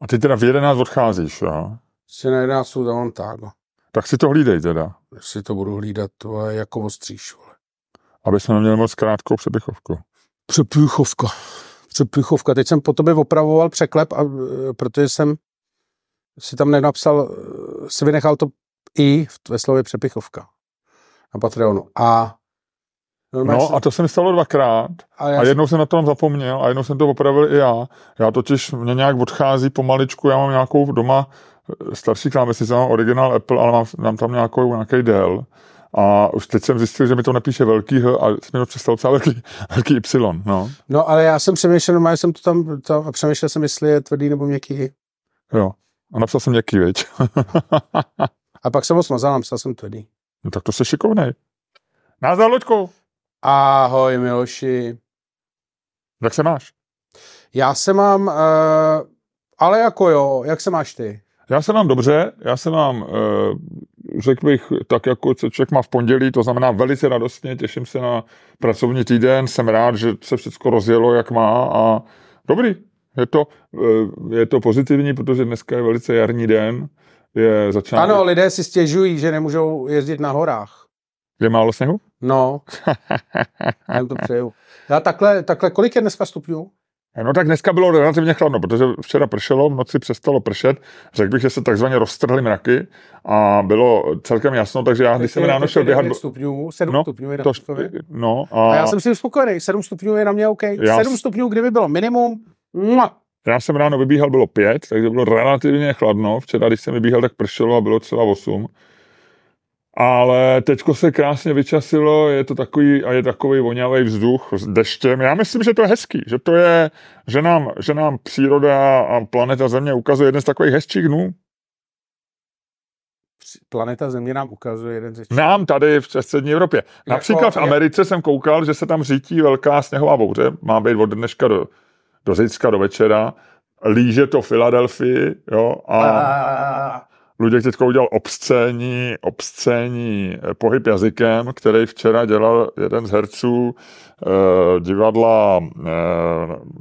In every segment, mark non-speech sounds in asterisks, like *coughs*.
A ty teda v 11 odcházíš, jo? Si na 11 za Montágo. Tak si to hlídej teda, Si to budu hlídat, to je jako ostříš, vole. aby jsme neměli moc krátkou přepichovku. Přepůchovka. Přepůchovka. Teď jsem po tobě opravoval překlep, a, e, protože jsem si tam nenapsal, e, si vynechal to i v- ve slově přepichovka na Patreonu. A No jsem- a to se mi stalo dvakrát a a jsem- jednou jsem na tom zapomněl a jednou jsem to opravil i já. Já totiž, mě nějak odchází pomaličku, já mám nějakou doma eh, starší klávesnici, mám originál Apple, ale mám, mám tam nějakou, nějaký Dell. A už teď jsem zjistil, že mi to nepíše velký H a jsem mi to přestal psát velký, *laughs* velký Y. No, No, ale já jsem přemýšlel, normálně jsem to tam, to, a přemýšlel jsem, jestli je tvrdý nebo měkký. jo. A napsal jsem měkký, viď? *laughs* A pak jsem ho smazal, napsal jsem tvrdý. no tak to se šikovnej. Nazdar, Loďku. Ahoj, Miloši. Jak se máš? Já se mám, uh, ale jako jo, jak se máš ty? Já se mám dobře, já se mám, eh, řekl bych, tak jako co člověk má v pondělí, to znamená velice radostně, těším se na pracovní týden, jsem rád, že se všechno rozjelo, jak má a dobrý, je to, eh, je to pozitivní, protože dneska je velice jarní den, je začátek, Ano, lidé si stěžují, že nemůžou jezdit na horách. Je málo sněhu? No, *laughs* já jim to přeju. Já takhle, takhle, kolik je dneska stupňů? No tak dneska bylo relativně chladno, protože včera pršelo, v noci přestalo pršet, řekl bych, že se takzvaně roztrhly mraky a bylo celkem jasno, takže já, když jsem ráno šel běhat, 9 stupňů, 7 No, stupňů je na to, no A a já jsem si spokojený, 7 stupňů je na mě OK. Já 7 s- stupňů, kdyby bylo minimum, mua. Já jsem ráno vybíhal, bylo pět, takže bylo relativně chladno. Včera, když jsem vybíhal, tak pršelo a bylo třeba osm. Ale teďko se krásně vyčasilo, je to takový, a je takový vonavý vzduch s deštěm. Já myslím, že to je hezký, že to je, že nám, že nám příroda a planeta Země ukazuje jeden z takových hezčích dnů. Planeta Země nám ukazuje jeden ze Nám tady v střední Evropě. Například v Jako- Americe jsem koukal, že se tam řítí velká sněhová bouře, má být od dneška do, do zítřka, do večera. Líže to Filadelfii, jo, a... A- Luděk teď udělal obscénní, obscénní eh, pohyb jazykem, který včera dělal jeden z herců eh, divadla, eh,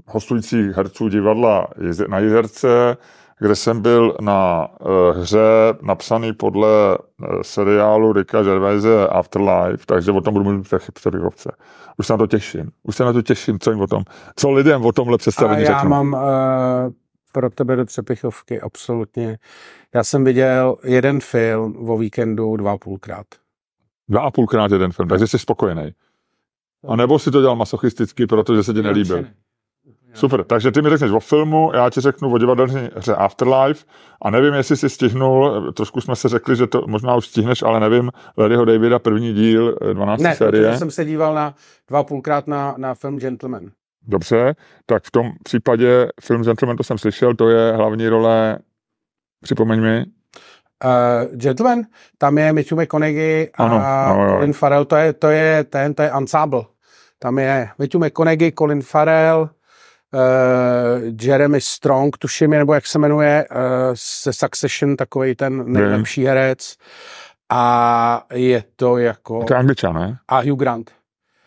hostujících herců divadla na Jizerce, kde jsem byl na eh, hře napsaný podle eh, seriálu Ricka Gervaise Afterlife, takže o tom budu mluvit v přepichovce. Už se na to těším. Už se na to těším, co jim o tom, co lidem o tomhle A představení já řeknu. mám uh, pro tebe do přepichovky absolutně. Já jsem viděl jeden film o víkendu dva a půlkrát. Dva a půlkrát jeden film, takže jsi spokojený. A nebo si to dělal masochisticky, protože se ti nelíbil. Super, takže ty mi řekneš o filmu, já ti řeknu o divadelní hře Afterlife a nevím, jestli si stihnul, trošku jsme se řekli, že to možná už stihneš, ale nevím, Larryho Davida první díl eh, 12. Ne, série. protože jsem se díval na dva a půlkrát na, na film Gentleman. Dobře, tak v tom případě film Gentleman, to jsem slyšel, to je hlavní role, připomeň mi, Uh, Gentleman, tam je Matthew McConaughey a Ano, jo, jo. Colin Farrell, to je, to je ten, to je ensemble. Tam je Matthew McConaughey, Colin Farrell, uh, Jeremy Strong, tuším je, nebo jak se jmenuje, uh, ze Succession, takový ten nejlepší herec. A je to jako... to je angličan, ne? A Hugh Grant.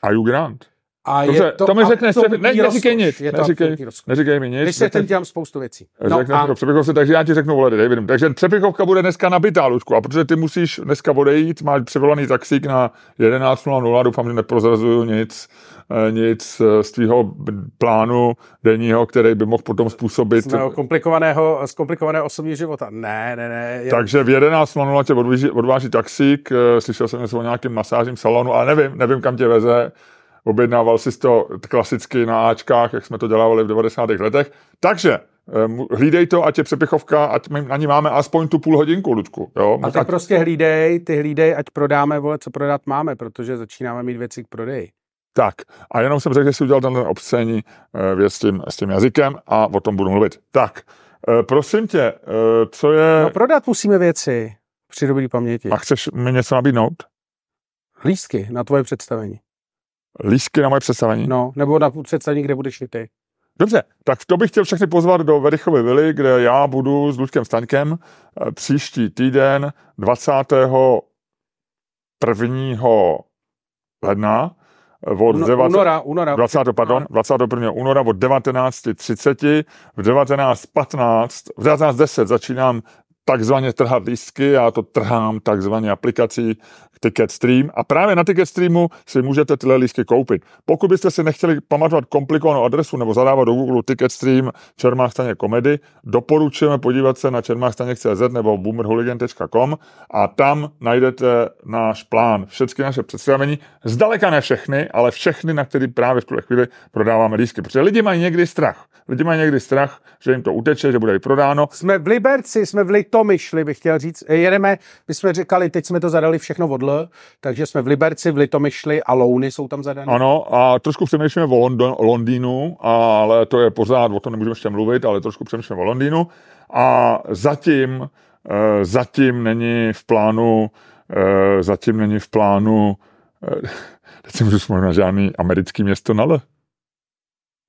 A Hugh Grant. A Dobře, je to, to mi řekneš, ne, neříkej nic, Je to neříkej, neříkej mi nic. Když se řekneš- ten dělám spoustu věcí. No No řekneš a přepichovce, takže já ti řeknu vole Davidem. Takže přepichovka bude dneska nabitá, Lučku, a protože ty musíš dneska odejít, máš převolaný taxík na 11.00, doufám, že neprozrazuju nic, eh, nic eh, z tvýho plánu denního, který by mohl potom způsobit. z mého komplikovaného, z komplikovaného osobního života. Ne, ne, ne. Je, Takže v 11.00 tě odvíží, odváží taxík, eh, slyšel jsem něco o nějakém masážním salonu, ale nevím, nevím, kam tě veze. Objednával si to klasicky na Ačkách, jak jsme to dělávali v 90. letech. Takže eh, hlídej to, ať je přepichovka, ať my na ní máme aspoň tu půl hodinku, Ludku. Jo? a ty Ať- prostě hlídej, ty hlídej, ať prodáme, vole, co prodat máme, protože začínáme mít věci k prodeji. Tak, a jenom jsem řekl, že jsi udělal ten obscénní eh, věc s tím, s tím jazykem a o tom budu mluvit. Tak, eh, prosím tě, co je... No prodat musíme věci při dobrý paměti. A chceš mi něco nabídnout? Lístky na tvoje představení. Lístky na moje představení? No, nebo na představení, kde budeš i ty. Dobře, tak to bych chtěl všechny pozvat do Verichovy vily, kde já budu s Luďkem Staňkem eh, příští týden 21. ledna od Uno- 19 února, února. 20, pardon, 21. února od 19.30, v 19.15, v 19.10 začínám takzvaně trhat lístky, já to trhám takzvaně aplikací Ticket Stream a právě na Ticket Streamu si můžete tyhle lístky koupit. Pokud byste si nechtěli pamatovat komplikovanou adresu nebo zadávat do Google Ticket Stream Čermák staně komedy, doporučujeme podívat se na čermákstaněk.cz nebo boomerhooligan.com a tam najdete náš plán, všechny naše představení, zdaleka ne všechny, ale všechny, na který právě v tuhle chvíli prodáváme lístky. Protože lidi mají někdy strach. Lidi mají někdy strach, že jim to uteče, že bude vyprodáno. Jsme v Liberci, jsme v Litomyšli, bych chtěl říct. Jedeme, my jsme říkali, teď jsme to zadali všechno od L, takže jsme v Liberci, v Litomyšli a Louny jsou tam zadané. Ano, a trošku přemýšlíme o London, Londýnu, ale to je pořád, o tom nemůžeme ještě mluvit, ale trošku přemýšlíme o Londýnu. A zatím, eh, zatím není v plánu, eh, zatím není v plánu, eh, *laughs* teď si můžu vzpomenout na žádný americký město na L.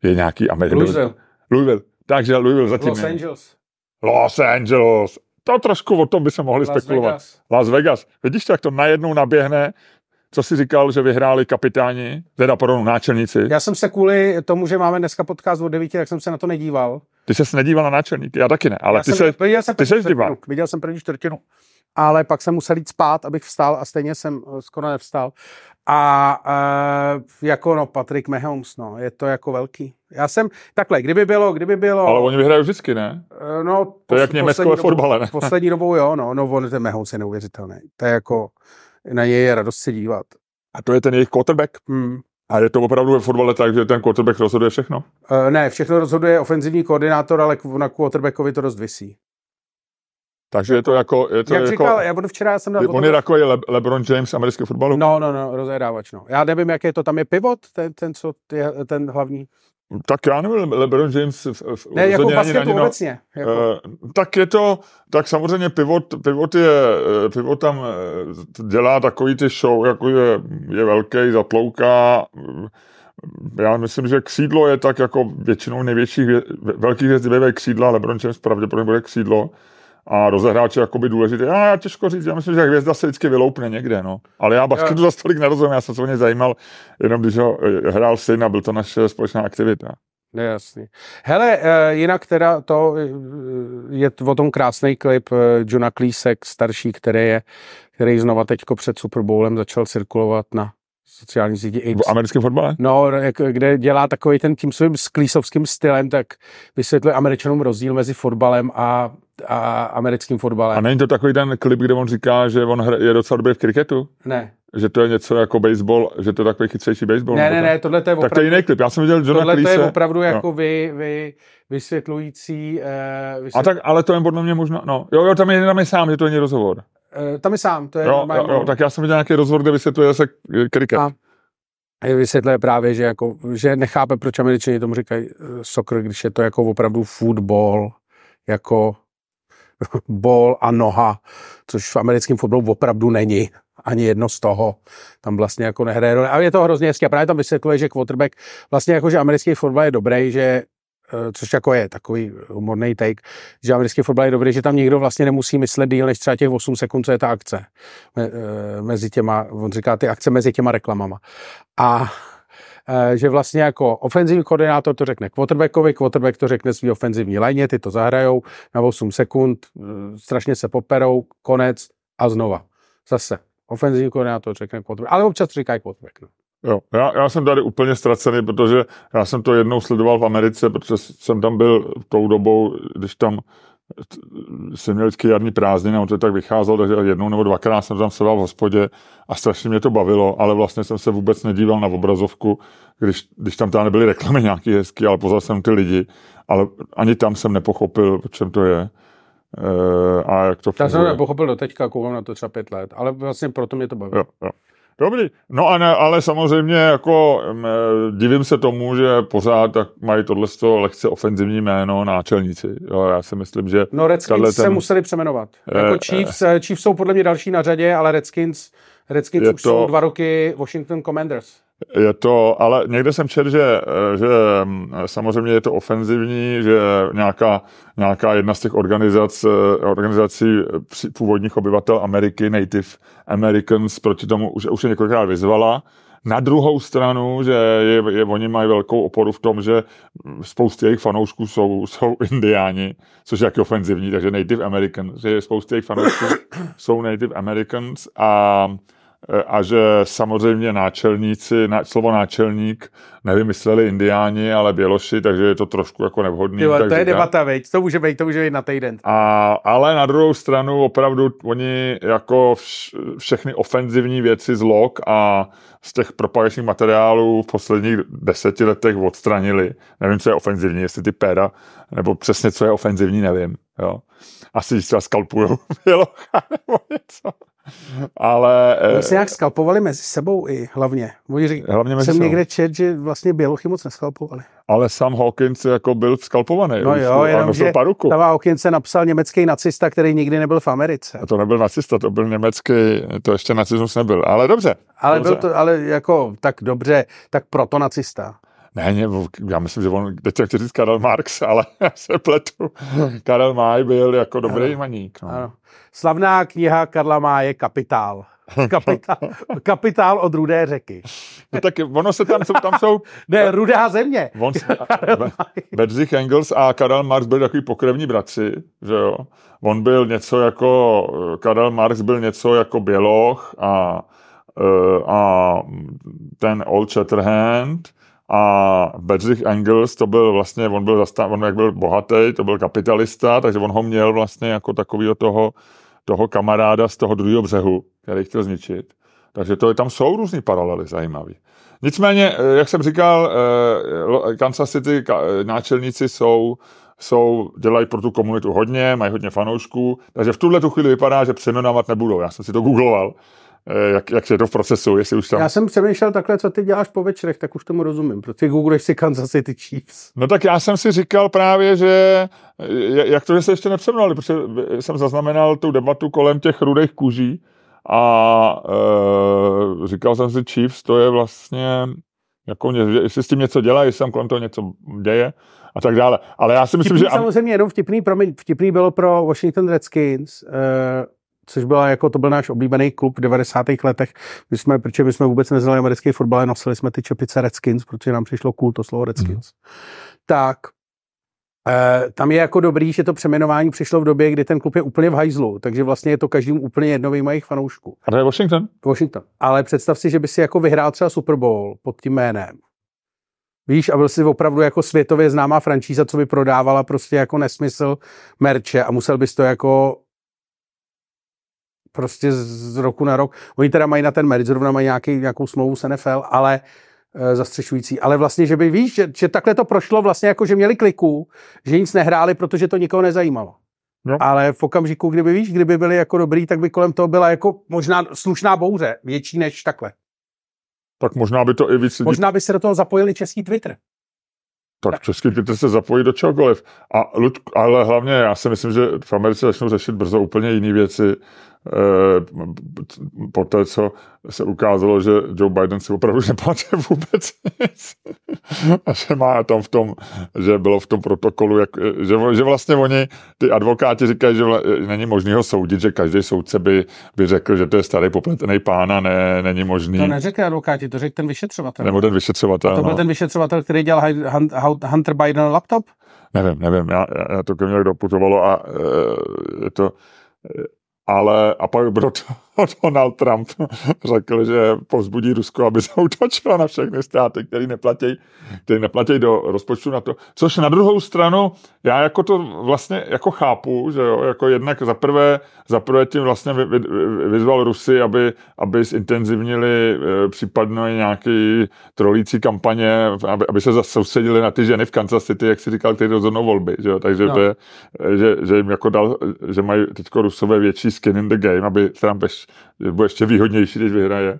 Je nějaký americký. Louisville, Louisville. Takže Louisville zatím Los není. Angeles, Los Angeles. To trošku o tom by se mohli Las spekulovat. Vegas. Las Vegas. Vidíš to, jak to najednou naběhne? Co si říkal, že vyhráli kapitáni, teda pardon, náčelníci? Já jsem se kvůli tomu, že máme dneska podcast od 9, tak jsem se na to nedíval. Ty ses nedíval na náčelníky, já taky ne, ale Já ty jsem, se, viděl jsem ty první divák. čtvrtinu, Viděl jsem první čtvrtinu. Ale pak jsem musel jít spát, abych vstal a stejně jsem eh, skoro nevstal. A e, jako no, Patrick Mahomes, no, je to jako velký. Já jsem, takhle, kdyby bylo, kdyby bylo... ale oni vyhrají vždycky, ne? eh, no, To je jak Německo ve fotbale, ne? Poslední dobou jo, no, no on ten Mahomes je neuvěřitelný. To je jako, na něj je radost se dívat. A to je ten jejich quarterback. Hmm. A je to opravdu ve fotbale tak, že ten quarterback rozhoduje všechno. E, ne, všechno rozhoduje ofenzivní koordinátor, ale na quarterbackovi to dost visí. Takže je to jako... Je to Jak jako říkal, já budu včera jsem dal o on je takový Le- LeBron James amerického fotbalu. No, no, no, rozehrávač, no. Já nevím, jak je to, tam je pivot, ten, ten co, je, ten hlavní. Tak já nevím, LeBron James... V, v, Ne, jako basketu ani obecně. Jako, Eh, tak je to, tak samozřejmě pivot, pivot, je, eh, pivot tam eh, dělá takový ty show, jako je, je velký, zatlouká. Já myslím, že křídlo je tak jako většinou největších, velkých hvězd bývají křídla, LeBron James pravděpodobně bude křídlo a rozehráč je jakoby důležitý. A já těžko říct, já myslím, že hvězda se vždycky vyloupne někde, no. Ale já basketu za tolik nerozumím, já jsem se o něj zajímal, jenom když ho eh, hrál syn a byl to naše společná aktivita. ne, jasný. Hele, eh, jinak teda to eh, je o tom krásný klip Johna Klísek, starší, který je, který znova teďko před Super Bowlem začal cirkulovat na sociální síti X. V americkém fotbale? No, kde dělá takový ten tím svým sklísovským stylem, tak vysvětluje američanům rozdíl mezi fotbalem a, a americkým fotbalem. A není to takový ten klip, kde on říká, že on je docela dobrý v kriketu? Ne, Že to je něco jako baseball, že to je takový chytřejší baseball? ne, ne, ne, tohle to je Tak to je opravdu, jiný klip. Já jsem viděl Johna tohle to je opravdu no. jako vy, vy, vysvětlující, eh, vysvětl... A tak, ale to je podle mě možná, no, jo, jo, tam je, tam je sám, že to není rozhovor. Eh, tam je sám, to je Jo, normální. jo, jo, tak já jsem viděl nějaký rozhovor, kde vysvětluje se kriket. A- vysvětluje právě, že, jako, že nechápe, proč američani tomu říkají eh, soccer, když je to jako opravdu football, jako *laughs* ball a noha, což v americkém fotbalu opravdu není. Ani jedno z toho. Tam vlastně jako nehraje roli. A je to hrozně hezké. A právě tam vysvětluje, že quarterback, vlastně jako, že americký fotbal je dobrý, že což jako je takový humorný take, že americký fotbal je dobrý, že tam nikdo vlastně nemusí myslet díl než třeba těch 8 sekund, co je ta akce. Eh, mezi těma, on říká ty akce mezi těma reklamama. A eh, že vlastně jako ofenzivní koordinátor to řekne quarterbackovi, quarterback to řekne svý ofenzivní léně, ty to zahrajou na 8 sekund, eh, strašně se poperou, konec a znova. Zase. Ofenzivní koordinátor řekne quarterback, ale občas říká quarterback. No. Jo, já, já jsem tady úplně ztracený, protože já jsem to jednou sledoval v Americe, protože jsem tam byl tou dobou, když tam jsem měl vždycky jarní prázdniny, on to tak vycházel, takže jednou nebo dvakrát jsem tam seděl v hospodě a strašně mě to bavilo, ale vlastně jsem se vůbec nedíval na obrazovku, když, když tam tam nebyly reklamy nějaký hezký, ale poznal jsem ty lidi, ale ani tam jsem nepochopil, o čem to je. E, a jak to Já jsem to funguje. nepochopil do teďka, koukám na to třeba pět let, ale vlastně proto mě to baví. Jo, jo. Dobrý, no a ne, ale samozřejmě jako m, eh, divím se tomu, že pořád tak mají tohle lehce ofenzivní jméno náčelníci. Jo, já si myslím, že No Redskins Tahle se ten- museli přeměnovat. Eh, Jako Chiefs, eh, Chiefs jsou podle mě další na řadě, ale Redskins, Redskins už to- jsou dva roky Washington Commanders. Je to, ale někde jsem četl, že, že mm, samozřejmě je to ofenzivní, že nějaká, nějaká jedna z těch organizac, eh, organizací původních obyvatel Ameriky, Native Americans, proti tomu už, už je několikrát vyzvala. Na druhou stranu, že je, je, oni mají velkou oporu v tom, že spousty jejich fanoušků jsou, jsou *laughs* indiáni, což je jaký ofenzivní, takže Native Americans, že spousty jejich fanoušků jsou Native Americans a a že samozřejmě náčelníci, ná, slovo náčelník nevymysleli indiáni, ale běloši, takže je to trošku jako nevhodný. Jo, to je debata, veď, to může být, to může být na týden. A, ale na druhou stranu opravdu oni jako vš, všechny ofenzivní věci z log a z těch propagačních materiálů v posledních deseti letech odstranili. Nevím, co je ofenzivní, jestli ty péra, nebo přesně, co je ofenzivní, nevím. Jo. Asi třeba skalpujou *laughs* bělocha nebo něco. Ale... Oni se nějak skalpovali mezi sebou i hlavně. Můj hlavně mezi jsem sebou. někde čet, že vlastně bělochy moc neskalpovali. Ale sam Hawkins jako byl skalpovaný. No jo, jenom, že paruku. Tam Hawkins se napsal německý nacista, který nikdy nebyl v Americe. A to nebyl nacista, to byl německý, to ještě nacismus nebyl. Ale dobře. Ale dobře. byl to, ale jako, tak dobře, tak proto nacista. Ne, ne, já myslím, že on, teď chci říct Karel Marx, ale *laughs* já se pletu. Karel Máj byl jako dobrý ano. maník. No. Ano. Slavná kniha Karla Máje Kapitál. *laughs* Kapitál, kapitál od rudé řeky. No tak ono se tam, jsou, tam jsou... *laughs* Ne, rudá země. On, Bedřich Engels a Karel Marx byli takový pokrevní bratři, že jo. On byl něco jako, Karel Marx byl něco jako Běloch a, eh, a ten Old Shatterhand a Bedřich Engels, to byl vlastně, on byl, zastán, on jak byl bohatý, to byl kapitalista, takže on ho měl vlastně jako takového toho, toho kamaráda z toho druhého břehu, který chtěl zničit. Takže to je, tam jsou různý paralely zajímavý. Nicméně, eh, jak jsem říkal, eh, Kansas City náčelníci jsou, jsou, dělají pro tu komunitu hodně, mají hodně fanoušků, takže v tuhle tu chvíli vypadá, že přeměnovat nebudou. Já jsem si to googloval. Eh, jak, jak je to v procesu, jestli už tam... Já jsem přemýšlel takhle, co ty děláš po večerech, tak už tomu rozumím, protože googleš si Kansas City Chiefs. No tak já jsem si říkal právě, že jak to, že se ještě nepřemnali, protože jsem zaznamenal tu debatu kolem těch rudých kůží a e, říkal jsem si Chiefs, to je vlastně jako, jestli s tím něco dělá, jestli tam kolem toho něco děje a tak dále. Ale já si myslím, vtipný, že... Samozřejmě jenom vtipný, promiň, vtipný bylo pro Washington Redskins, e, což byla jako, to byl náš oblíbený klub v 90. letech. My jsme, protože my jsme vůbec neznali americký fotbal, nosili jsme ty čepice Redskins, protože nám přišlo cool to slovo Redskins. Mm. Tak, e, tam je jako dobrý, že to přeměnování přišlo v době, kdy ten klub je úplně v hajzlu, takže vlastně je to každým úplně jedno vyjma jejich fanoušků. A to je Washington? Washington. Ale představ si, že by si jako vyhrál třeba Super Bowl pod tím jménem. Víš, a byl si opravdu jako světově známá franšíza, co by prodávala prostě jako nesmysl merče a musel bys to jako prostě z roku na rok. Oni teda mají na ten merit, zrovna mají nějaký, nějakou smlouvu s NFL, ale e, zastřešující. Ale vlastně, že by víš, že, že takhle to prošlo vlastně jako, že měli kliku, že nic nehráli, protože to nikoho nezajímalo. No. Ale v okamžiku, kdyby víš, kdyby byli jako dobrý, tak by kolem toho byla jako možná slušná bouře, větší než takhle. Tak možná by to i víc lidí... Možná by se do toho zapojili český Twitter. Tak český Twitter se zapojí do čehokoliv. A, ale hlavně já si myslím, že v Americe začnou řešit brzo úplně jiné věci, po té, co se ukázalo, že Joe Biden si opravdu *laughs* nepamatuje vůbec nic. A že má tam v tom, že bylo v tom protokolu, jak, že, že vlastně oni, ty advokáti říkají, že vla, není možný ho soudit, že každý soudce by, by řekl, že to je starý popletený pán a ne, není možný. To neřekli advokáti, to řekl ten vyšetřovatel. Nebo ten vyšetřovatel. A to byl no. ten vyšetřovatel, který dělal Hunter Biden laptop? Nevím, nevím, já, já to ke mně doputovalo a e, je to ale a pak Donald Trump *laughs* řekl, že povzbudí Rusko, aby zautočilo *laughs* na všechny státy, které neplatí, které neplatí do rozpočtu na to. Což na druhou stranu, já jako to vlastně jako chápu, že jo, jako jednak za prvé, za prvé tím vlastně vy, vy, vyzval Rusy, aby, aby zintenzivnili e, případně nějaký trolící kampaně, aby, aby se zase soustředili na ty ženy v Kansas City, jak si říkal, které rozhodnou volby, že jo, takže no. to je, že, že jim jako dal, že mají teďko Rusové větší skin in the game, aby Trump bude ještě výhodnější, když vyhraje.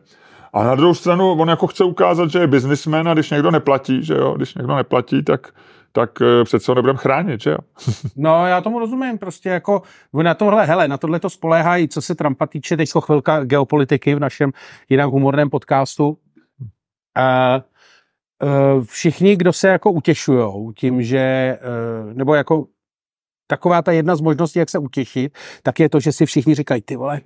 A na druhou stranu on jako chce ukázat, že je biznismen a když někdo neplatí, že jo, když někdo neplatí, tak tak eh, přece ho nebudeme chránit, že jo? *laughs* no, já tomu rozumím, prostě jako na tohle, hele, na tohle to spoléhají, co se Trumpa týče, teď chvilka geopolitiky v našem jinak humorném podcastu. A, uh, všichni, kdo se jako utěšují tím, že, nebo jako taková ta jedna z možností, jak se utěšit, tak je to, že si všichni říkají, ty vole,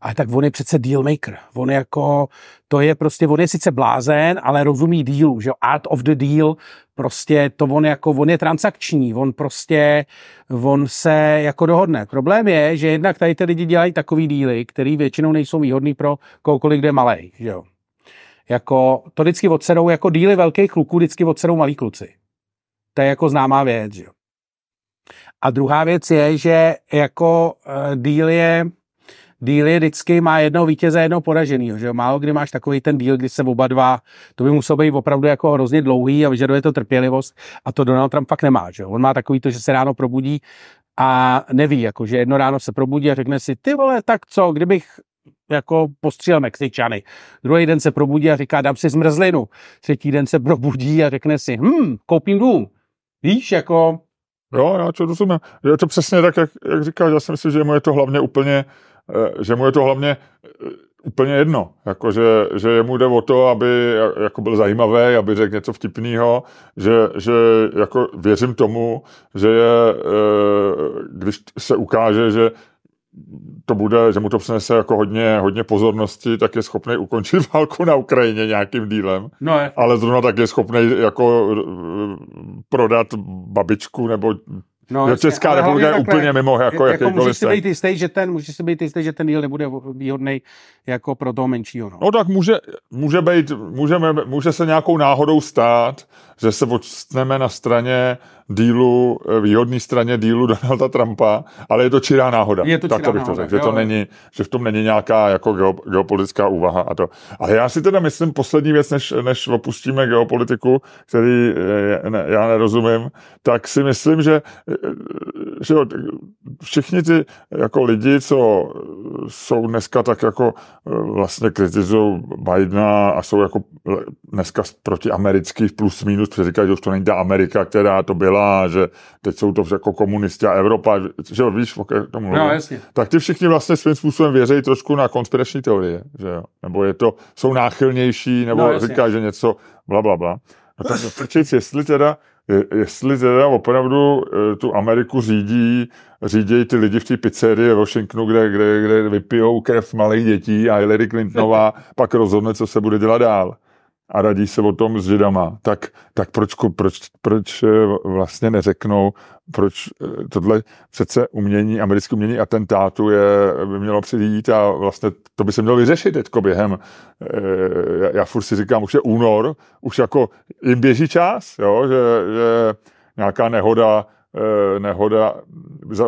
Ale tak on je přece dealmaker. On je jako, to je prostě, on je sice blázen, ale rozumí dealu, že art of the deal, prostě to on jako, on je transakční, on prostě, on se jako dohodne. Problém je, že jednak tady ty lidi dělají takový díly, který většinou nejsou výhodný pro kohokoliv, kde malej, že jo. Jako, to vždycky odsedou, jako díly velkých kluků vždycky odsedou malí kluci. To je jako známá věc, že jo. A druhá věc je, že jako uh, díl je, díl je vždycky má jednoho vítěze, jednoho poraženého, že? Málo kdy máš takový ten díl, kdy se oba dva, to by muselo být opravdu jako hrozně dlouhý a vyžaduje to trpělivost a to Donald Trump fakt nemá, že? On má takový to, že se ráno probudí a neví, jako, že jedno ráno se probudí a řekne si, ty vole, tak co, kdybych jako postřílel Mexičany. Druhý den se probudí a říká, dám si zmrzlinu. Třetí den se probudí a řekne si, hm, koupím dům. Víš, jako... Jo, já to rozumím. Je to přesně tak, jak, jak říkáš, já si myslím, že mu je to hlavně úplně, eh, že mu je to hlavně eh, úplně jedno. Jako, že, že mu jde o to, aby jako byl zajímavý, aby řekl něco vtipného, že, že jako věřím tomu, že je, eh, když se ukáže, že to bude, že mu to přinese jako hodně, hodně pozornosti, tak je schopný ukončit *laughs* válku na Ukrajině nějakým dílem. No je. Ale zrovna tak je schopný jako prodat babičku nebo No, jo, Česká republika je úplně mimo jako, jako jakýkoliv můžeš si být jistý, že ten, můžeš si být jistý, že ten díl nebude výhodný jako pro toho menšího. No, no tak může, může, být, můžeme, může se nějakou náhodou stát, že se odstneme na straně dílu, výhodné straně dílu Donalda Trumpa, ale je to čirá náhoda. Je to tak čirá bych to řekl, že, to není, že v tom není nějaká jako geopolitická úvaha. A to. Ale já si teda myslím, poslední věc, než, než opustíme geopolitiku, který eh, ne, já nerozumím, tak si myslím, že, eh, že všichni ty jako lidi, co jsou dneska tak jako vlastně kritizují Bidena a jsou jako dneska proti amerických plus minus, protože říkají, že už to není ta Amerika, která to byla že teď jsou to jako komunisti a Evropa, že jo, víš, o tomu mluvím. No, jasně. Tak ty všichni vlastně svým způsobem věří trošku na konspirační teorie, že jo, nebo je to, jsou náchylnější, nebo no, říká, že něco bla, bla, bla. No tak prčic, jestli teda, jestli teda opravdu e, tu Ameriku řídí, řídí ty lidi v té pizzerii ve Washingtonu, kde, kde, kde vypijou krev malých dětí a Hillary Clintonová *laughs* pak rozhodne, co se bude dělat dál a radí se o tom s židama, tak, tak proč, proč, proč eh, vlastně neřeknou, proč eh, tohle přece umění, americké umění atentátu je, by mělo přijít a vlastně to by se mělo vyřešit teďko během, eh, já furt si říkám, už je únor, už jako jim běží čas, jo, že, že nějaká nehoda nehoda,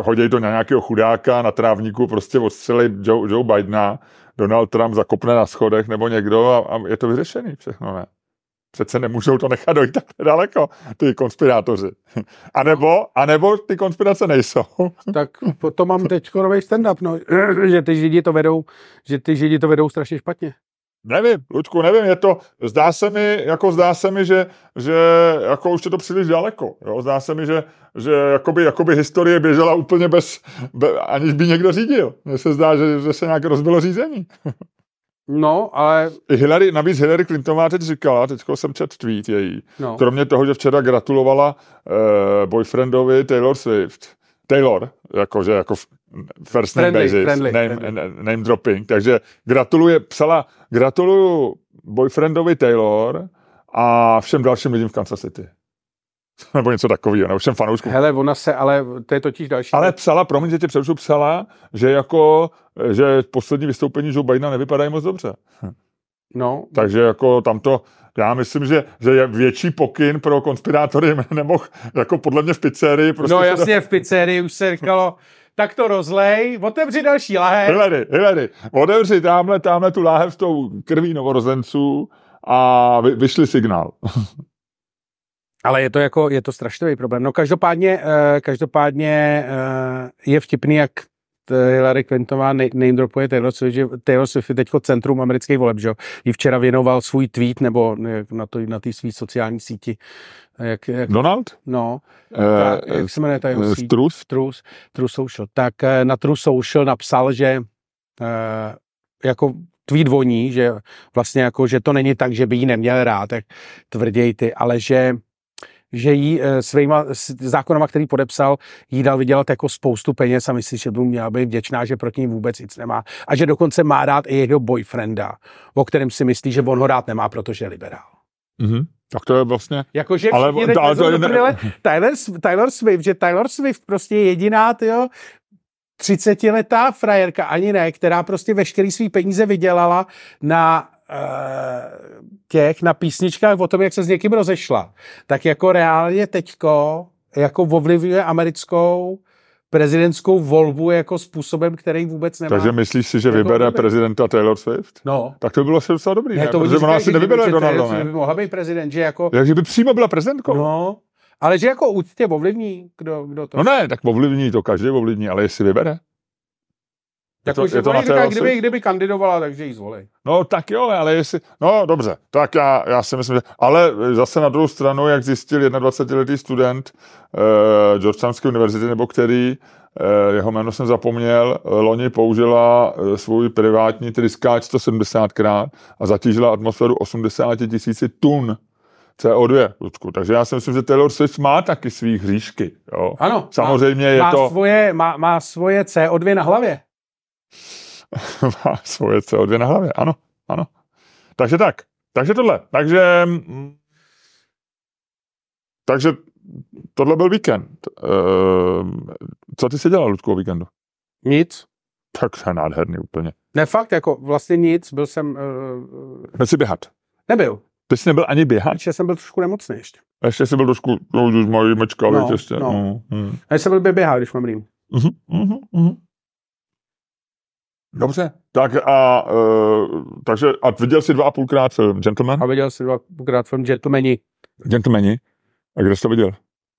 hodí to na nějakého chudáka na trávníku, prostě odstřelit Joe, Joe Bidena, Donald Trump zakopne na schodech nebo někdo a, a je to vyřešený všechno, ne? Přece nemůžou to nechat dojít tak daleko, ty konspirátoři. A nebo, a nebo ty konspirace nejsou. Tak to mám teď nový stand-up, no, *clears throat* že ty židi to vedou, že ty židi to vedou strašně špatně. Nevím, Luďku, nevím, je to, zdá se mi, jako zdá se mi, že, že jako už je to příliš daleko, jo? zdá se mi, že, že jakoby, jakoby historie běžela úplně bez, be, aniž by někdo řídil. Mně se zdá, že, že se nějak rozbilo řízení. *laughs* No, ale... Hillary, navíc Hillary Clintonová teď říkala, teď jsem čet tweet její, no. kromě toho, že včera gratulovala uh, boyfriendovi Taylor Swift, Taylor, jakože jako first name friendly, basis, friendly, name, friendly. name dropping, takže gratuluje, psala, gratuluju boyfriendovi Taylor a všem dalším lidem v Kansas City. *laughs* Nebo něco takového, nebo všem fanouškům. Hele, ona se, ale to je totiž další. Ale psala, promiň, že tě přerušu, psala, že jako, že poslední vystoupení Joe Bidena nevypadají moc dobře. No. Takže jako tam to, já myslím, že, že je větší pokyn pro konspirátory *laughs* nemohl, jako podle mě v pizzerii. Prostě no jasně, v pizzerii už se říkalo, *laughs* tak to rozlej, otevři další lahev. Hillary, Hillary, otevři tamhle, tamhle tu láhev s tou krví novorozenců a vy, vyšli signál. *laughs* Ale je to jako, je to strašný problém. No každopádně, uh, každopádně uh, je vtipný, jak Hillary Clintonová name dropuje Taylor Swift, že Taylor Swift je teďko centrum amerických voleb, že jo. Jí včera věnoval svůj tweet, nebo na to na té své sociální síti. Jak, jak, Donald? No. Uh, tak, jak se jmenuje ta jeho uh, Truth? Truth, Truth Social. Tak na Truth Social napsal, že uh, jako tweet voní, že vlastně jako, že to není tak, že by jí neměl rád, tak tvrději ty, ale že že jí e, svýma zákonama, který podepsal, jí dal vydělat jako spoustu peněz a myslí, že by měla být vděčná, že proti ní vůbec nic nemá. A že dokonce má rád i jeho boyfrienda, o kterém si myslí, že on ho rád nemá, protože je liberál. Mm-hmm. Tak to je vlastně... Jakože ale, ale to je... Ne... Taylor, Taylor Swift, že Taylor Swift prostě je jediná, tyjo, 30-letá frajerka, ani ne, která prostě veškerý svý peníze vydělala na těch, na písničkách o tom, jak se s někým rozešla. Tak jako reálně teďko jako ovlivňuje americkou prezidentskou volbu jako způsobem, který vůbec nemá. Takže myslíš si, že jako vybere vůbec. prezidenta Taylor Swift? No. Tak to bylo asi docela dobrý, ne? ne? To Protože ona asi nevybere Donalda, ne? by mohla být prezident, že jako... Takže by přímo byla prezidentkou. No, ale že jako určitě ovlivní, kdo, kdo to... No ne, tak ovlivní to, každý ovlivní, ale jestli vybere. Jako, je to, je to na říká, kdyby, kdyby kandidovala, takže ji zvolí. No tak jo, ale jestli, no dobře, tak já, já si myslím, že, ale zase na druhou stranu, jak zjistil 21-letý student uh, Georgetownské univerzity, nebo který, uh, jeho jméno jsem zapomněl, loni použila uh, svůj privátní tryskáč 170krát a zatížila atmosféru 80 tisíci tun CO2, Ludku. Takže já si myslím, že Taylor Swift má taky svých hříšky. Jo. Ano. Samozřejmě má, je má to... Svoje, má, má svoje CO2 na hlavě. *laughs* má svoje CO2 na hlavě, ano, ano. Takže tak, takže tohle, takže mm, takže tohle byl víkend. Uh, co ty si dělal, Ludku, o víkendu? Nic. Tak to je nádherný úplně. Ne, fakt, jako vlastně nic, byl jsem... Uh, Byl jsi běhat? Nebyl. Ty jsi nebyl ani běhat? Ještě jsem byl trošku nemocný ještě. Ještě jsi byl trošku, no, už mají mečka, no, ještě. No. Mm, mm. Já jsem byl běhat, když mám rým. Uh-huh, uh-huh, uh-huh. Dobře, tak a, uh, takže, a viděl jsi dva a půlkrát film Gentleman? A viděl jsi dva a půlkrát film Gentlemani. Gentlemani? A kde jsi to viděl?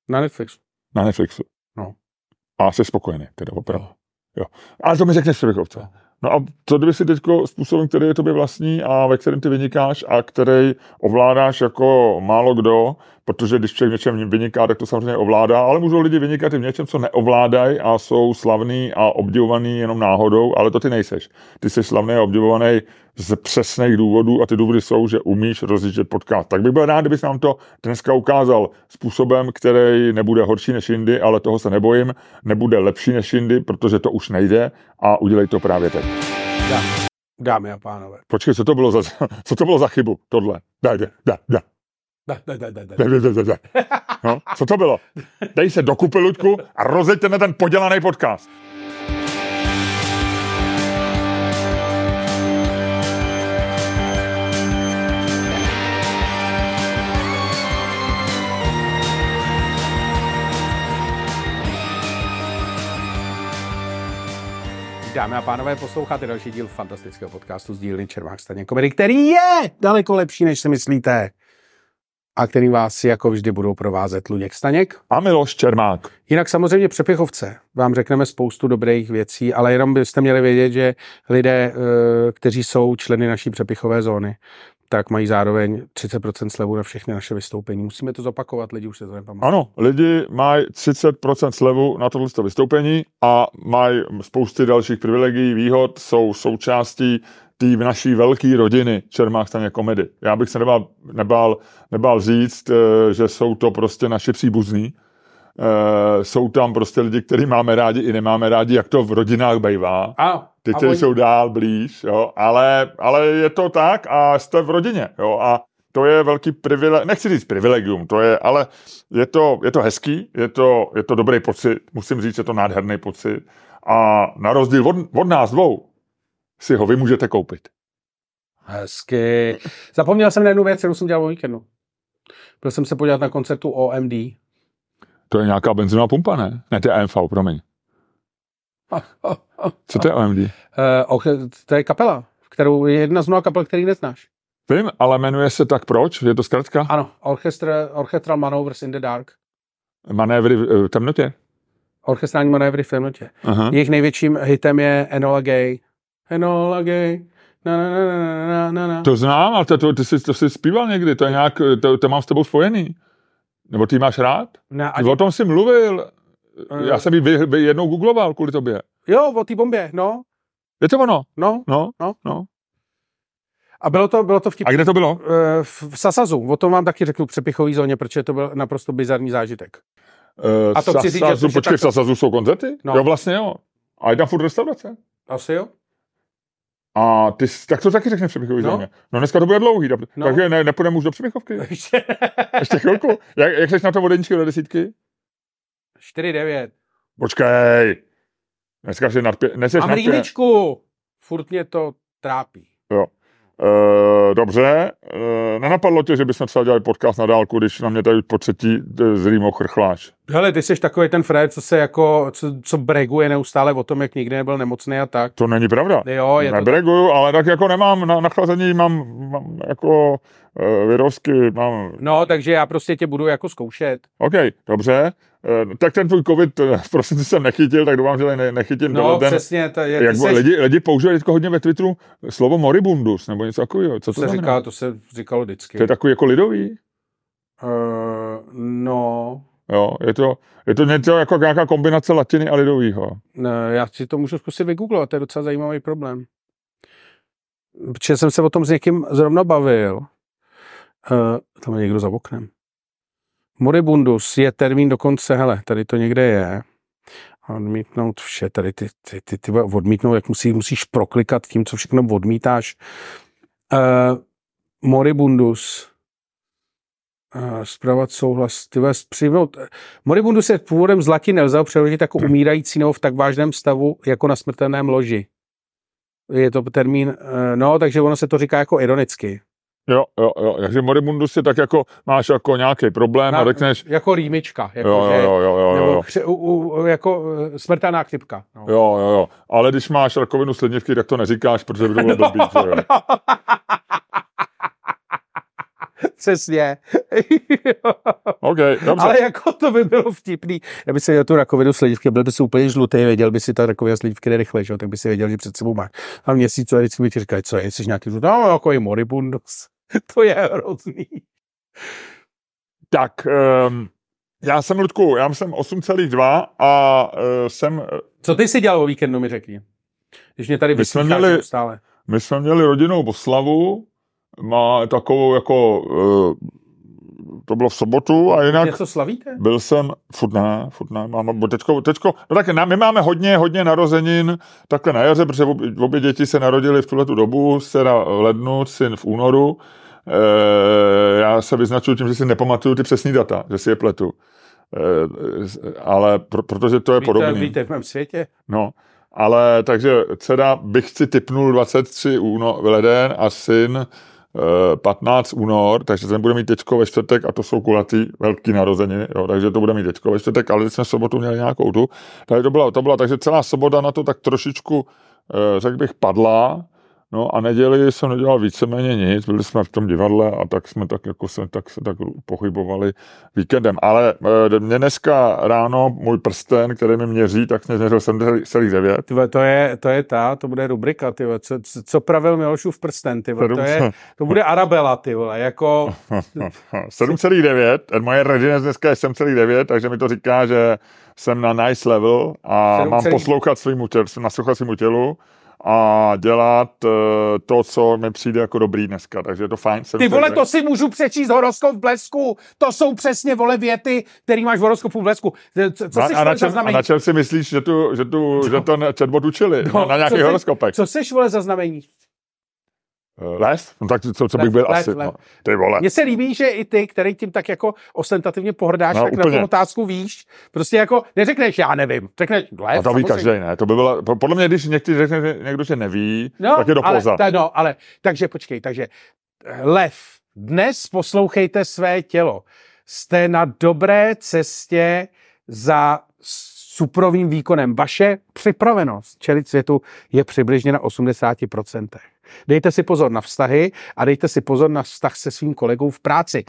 Na Netflixu. Na Netflixu. No. A jsi spokojený, teda opravdu. Jo. Ale to mi řekneš, Šebechovce. No a co kdyby si teď způsobem, který je tobě vlastní a ve kterém ty vynikáš a který ovládáš jako málo kdo, protože když člověk v něčem vyniká, tak to samozřejmě ovládá, ale můžou lidi vynikat i v něčem, co neovládají a jsou slavný a obdivovaný jenom náhodou, ale to ty nejseš. Ty jsi slavný a obdivovaný z přesných důvodů a ty důvody jsou, že umíš rozjíždět podcast. Tak bych byl rád, kdybys nám to dneska ukázal způsobem, který nebude horší než jindy, ale toho se nebojím, nebude lepší než jindy, protože to už nejde a udělej to právě teď. Dá. Dámy a pánové. Počkej, co to bylo za, co to bylo za chybu, tohle? Daj, daj, daj, daj. Da, da, da, da, da. No, co to bylo? Dej se do Luďku, a rozeďte na ten podělaný podcast. Dámy a pánové, posloucháte další díl fantastického podcastu z dílny Čermák Staně komedy, který je daleko lepší, než si myslíte a který vás si jako vždy budou provázet Luděk Staněk. A Miloš Čermák. Jinak samozřejmě přepichovce. Vám řekneme spoustu dobrých věcí, ale jenom byste měli vědět, že lidé, eh, kteří jsou členy naší přepichové zóny, tak mají zároveň 30% slevu na všechny naše vystoupení. Musíme to zopakovat, lidi už se to nepamatují. Ano, lidi mají 30% slevu na tohle vystoupení a mají spousty dalších privilegií, výhod, jsou součástí té naší velké rodiny Čermák staně komedy. Já bych se nebál, nebál, nebál říct, eh, že jsou to prostě naši příbuzní. Eh, jsou tam prostě lidi, který máme rádi i nemáme rádi, jak to v rodinách bývá. A, Ty, kteří oni... jsou dál blíž, jo, ale, ale je to tak a jste v rodině, jo, a to je velký privilegium, nechci říct privilegium, to je, ale je to, je to hezký, je to, je to dobrý pocit, musím říct, je to nádherný pocit a na rozdíl od, od nás dvou, si ho vy můžete koupit. Hezky. Zapomněl jsem na jednu věc, kterou jsem dělal o víkendu. Byl jsem se podívat na koncertu OMD. To je nějaká benzinová pumpa, ne? Ne, to je AMV, promiň. Co to je OMD? Uh, eh, to je kapela, kterou je jedna z mnoha kapel, který neznáš. Vím, ale jmenuje se tak proč? Je to zkrátka? Ano, Orchestra, Orchestral Manovers in the Dark. Manévry v temnotě? Orchestrální manévry v temnotě. Aha. Jejich největším hitem je Enola Gay. Enola Gay. Na, na, na, na, na, na. To znám, ale to, to, ty jsi, to jsi zpíval někdy, to je nějak, to, to mám s tebou spojený. Nebo ty máš rád? Ne, ani... O tom jsi mluvil. Já jsem ji jednou googloval kvůli tobě. Jo, o té bombě, no. Je to ono? No. No, no, no. A bylo to, bylo to vtipné. A kde to bylo? Eh, v, v Sasazu, o tom vám taky řeknu v přepichové zóně, protože to byl naprosto bizarní zážitek. Uh, A to chci říct, že- Sasazu, že počkej, v Sasazu jsou koncerty? No. Jo, vlastně jo. A je tam furt restaurace? Asi jo? A ty, tak to taky řekne v přepichový No. zóně. No dneska to bude dlouhý, no. No. takže ne, nepůjdeme už do přepichovky. *laughs* Ještě chvilku. Jak, jak jsi na tom od jedničky do desítky? 4-9. Počkej. Dneska jsi nad pět. Neseš Mám nad pět. Furt mě to trápí. Uh, dobře, uh, nenapadlo tě, že bychom třeba dělali podcast na dálku, když na mě tady po třetí eh, z Rýmou chrchláš. Hele, ty jsi takový ten Fred, co se jako, co, co breguje neustále o tom, jak nikdy nebyl nemocný a tak. To není pravda. Jo, je to. Nebreguju, ale tak jako nemám na nachlazení, mám, mám jako virovsky, mám No, takže já prostě tě budu jako zkoušet. OK, dobře. Eh, Tak ten tvůj covid eh, *laughs* v prosinci jsem nechytil, tak doufám, že ne, nechytím No, ten. přesně. To je, Jak ty seš, lidi, lidi používají teďko hodně ve Twitteru slovo moribundus, nebo něco takového. Co to to, se znamená? říká, to se říkalo vždycky. To je takový jako lidový? Uh, no, Jo, je to, je to něco jako nějaká kombinace latiny a lidovýho. ne, já si to můžu zkusit vygooglovat, to je docela zajímavý problém. Protože jsem se o tom s někým zrovna bavil. Uh, tam je někdo za oknem. Moribundus je termín dokonce, hele, tady to někde je. Odmítnout vše, tady ty, ty, ty, ty odmítnout, jak musí, musíš proklikat tím, co všechno odmítáš. Uh, moribundus. Uh, zpravovat souhlas. Ty vole, přijmout. Moribundus je původem z latiny, nelze přeložit jako umírající nebo v tak vážném stavu, jako na smrtelném loži. Je to termín, no, takže ono se to říká jako ironicky. Jo, jo, jo. Takže moribundus je tak jako, máš jako nějaký problém a Na- řekneš, Jako rýmička. Jako, jo, jo, jo, jo, jo, Nebo jo. kře, u, u, jako eh, smrtelná chřipka. No. Jo, jo, jo. Ale když máš rakovinu slednivky, tak to neříkáš, protože by to bylo blbý, že jo. *laughs* Přesně. *laughs* OK, dobře. Ale jako to by bylo vtipný. Kdyby si měl tu rakovinu sledivky, byl by si úplně žlutý, věděl by si ta rakovina sledivky jde rychle, že? jo, tak by si věděl, že před sebou máš. A měsíc a vždycky by ti říkali, co je, jsi nějaký žlutý, no jako je moribundus. *laughs* to je hrozný. Tak, um, já jsem, Ludku, já jsem 8,2 a uh, jsem, Co ty si dělal o víkendu, mi řekni. Když mě tady My jsme vyslycháš měli- stále. my jsme měli rodinnou oslavu, má takovou jako, uh, to bylo v sobotu a jinak Něco slavíte? byl jsem, furt ne, furt ne, máme, bo teďko, teďko, no tak na, my máme hodně, hodně narozenin takhle na jaře, protože obě, obě děti se narodily v tuhle dobu, dcera v lednu, syn v únoru, e, já se vyznačuju tím, že si nepamatuju ty přesní data, že si je pletu. E, ale pro, protože to je Víte, podobný. víte v mém světě? No, ale takže dcera bych si typnul 23 úno, leden a syn eh, 15 únor, takže ten bude mít teďko ve čtvrtek a to jsou kulatý velký narozeniny, jo, takže to bude mít teďko ve čtvrtek, ale teď jsme v sobotu měli nějakou tu, takže to byla, to byla, takže celá sobota na to tak trošičku, eh, řekl bych, padla, No a neděli jsem nedělal víceméně nic, byli jsme v tom divadle a tak jsme tak jako se, tak, se tak pochybovali víkendem. Ale e, mě dneska ráno můj prsten, který mi měří, tak mě měřil 7,9. Tyve, to, je, to je ta, to bude rubrika, tyve, co, co, pravil Milošův prsten, tyve, to, je, to bude Arabela, ty vole, jako, *laughs* 7,9, moje readiness dneska je 7,9, takže mi to říká, že jsem na nice level a 7,9. mám poslouchat svýmu tělu, naslouchat svýmu tělu a dělat uh, to, co mi přijde jako dobrý dneska, takže je to fajn. ty vole, to si můžu přečíst horoskop v blesku, to jsou přesně, vole, věty, který máš v horoskopu v blesku. Co, co a, jsi, a, na čem, a na čem si myslíš, že, tu, že, tu, že to chatbot učili? No, na, na co nějakých jsi- horoskopech. Co seš, vole, zaznamení? Eh, Les? No tak co, co bych Lev, byl lev, asi. lev. No. Ty vole. Mně se líbí, že i ty, který tím tak jako ostentativně pohrdáš, No, tak na úplně. tu otázku víš. Prostě jako neřekneš, já nevím. Řekneš, lev, A to ví každý, ne? To by bylo, po- podle mě, když někdy řekne že někdo, že neví, No, tak je do ale, ta, no, ale, takže počkej, takže eh, lev, dnes poslouchejte své tělo. Jste na dobré cestě za suprovým výkonem. Vaše připravenost čelit světu je přibližně na 80%. Dejte si pozor na vztahy a dejte si pozor na vztah se svým kolegou v práci.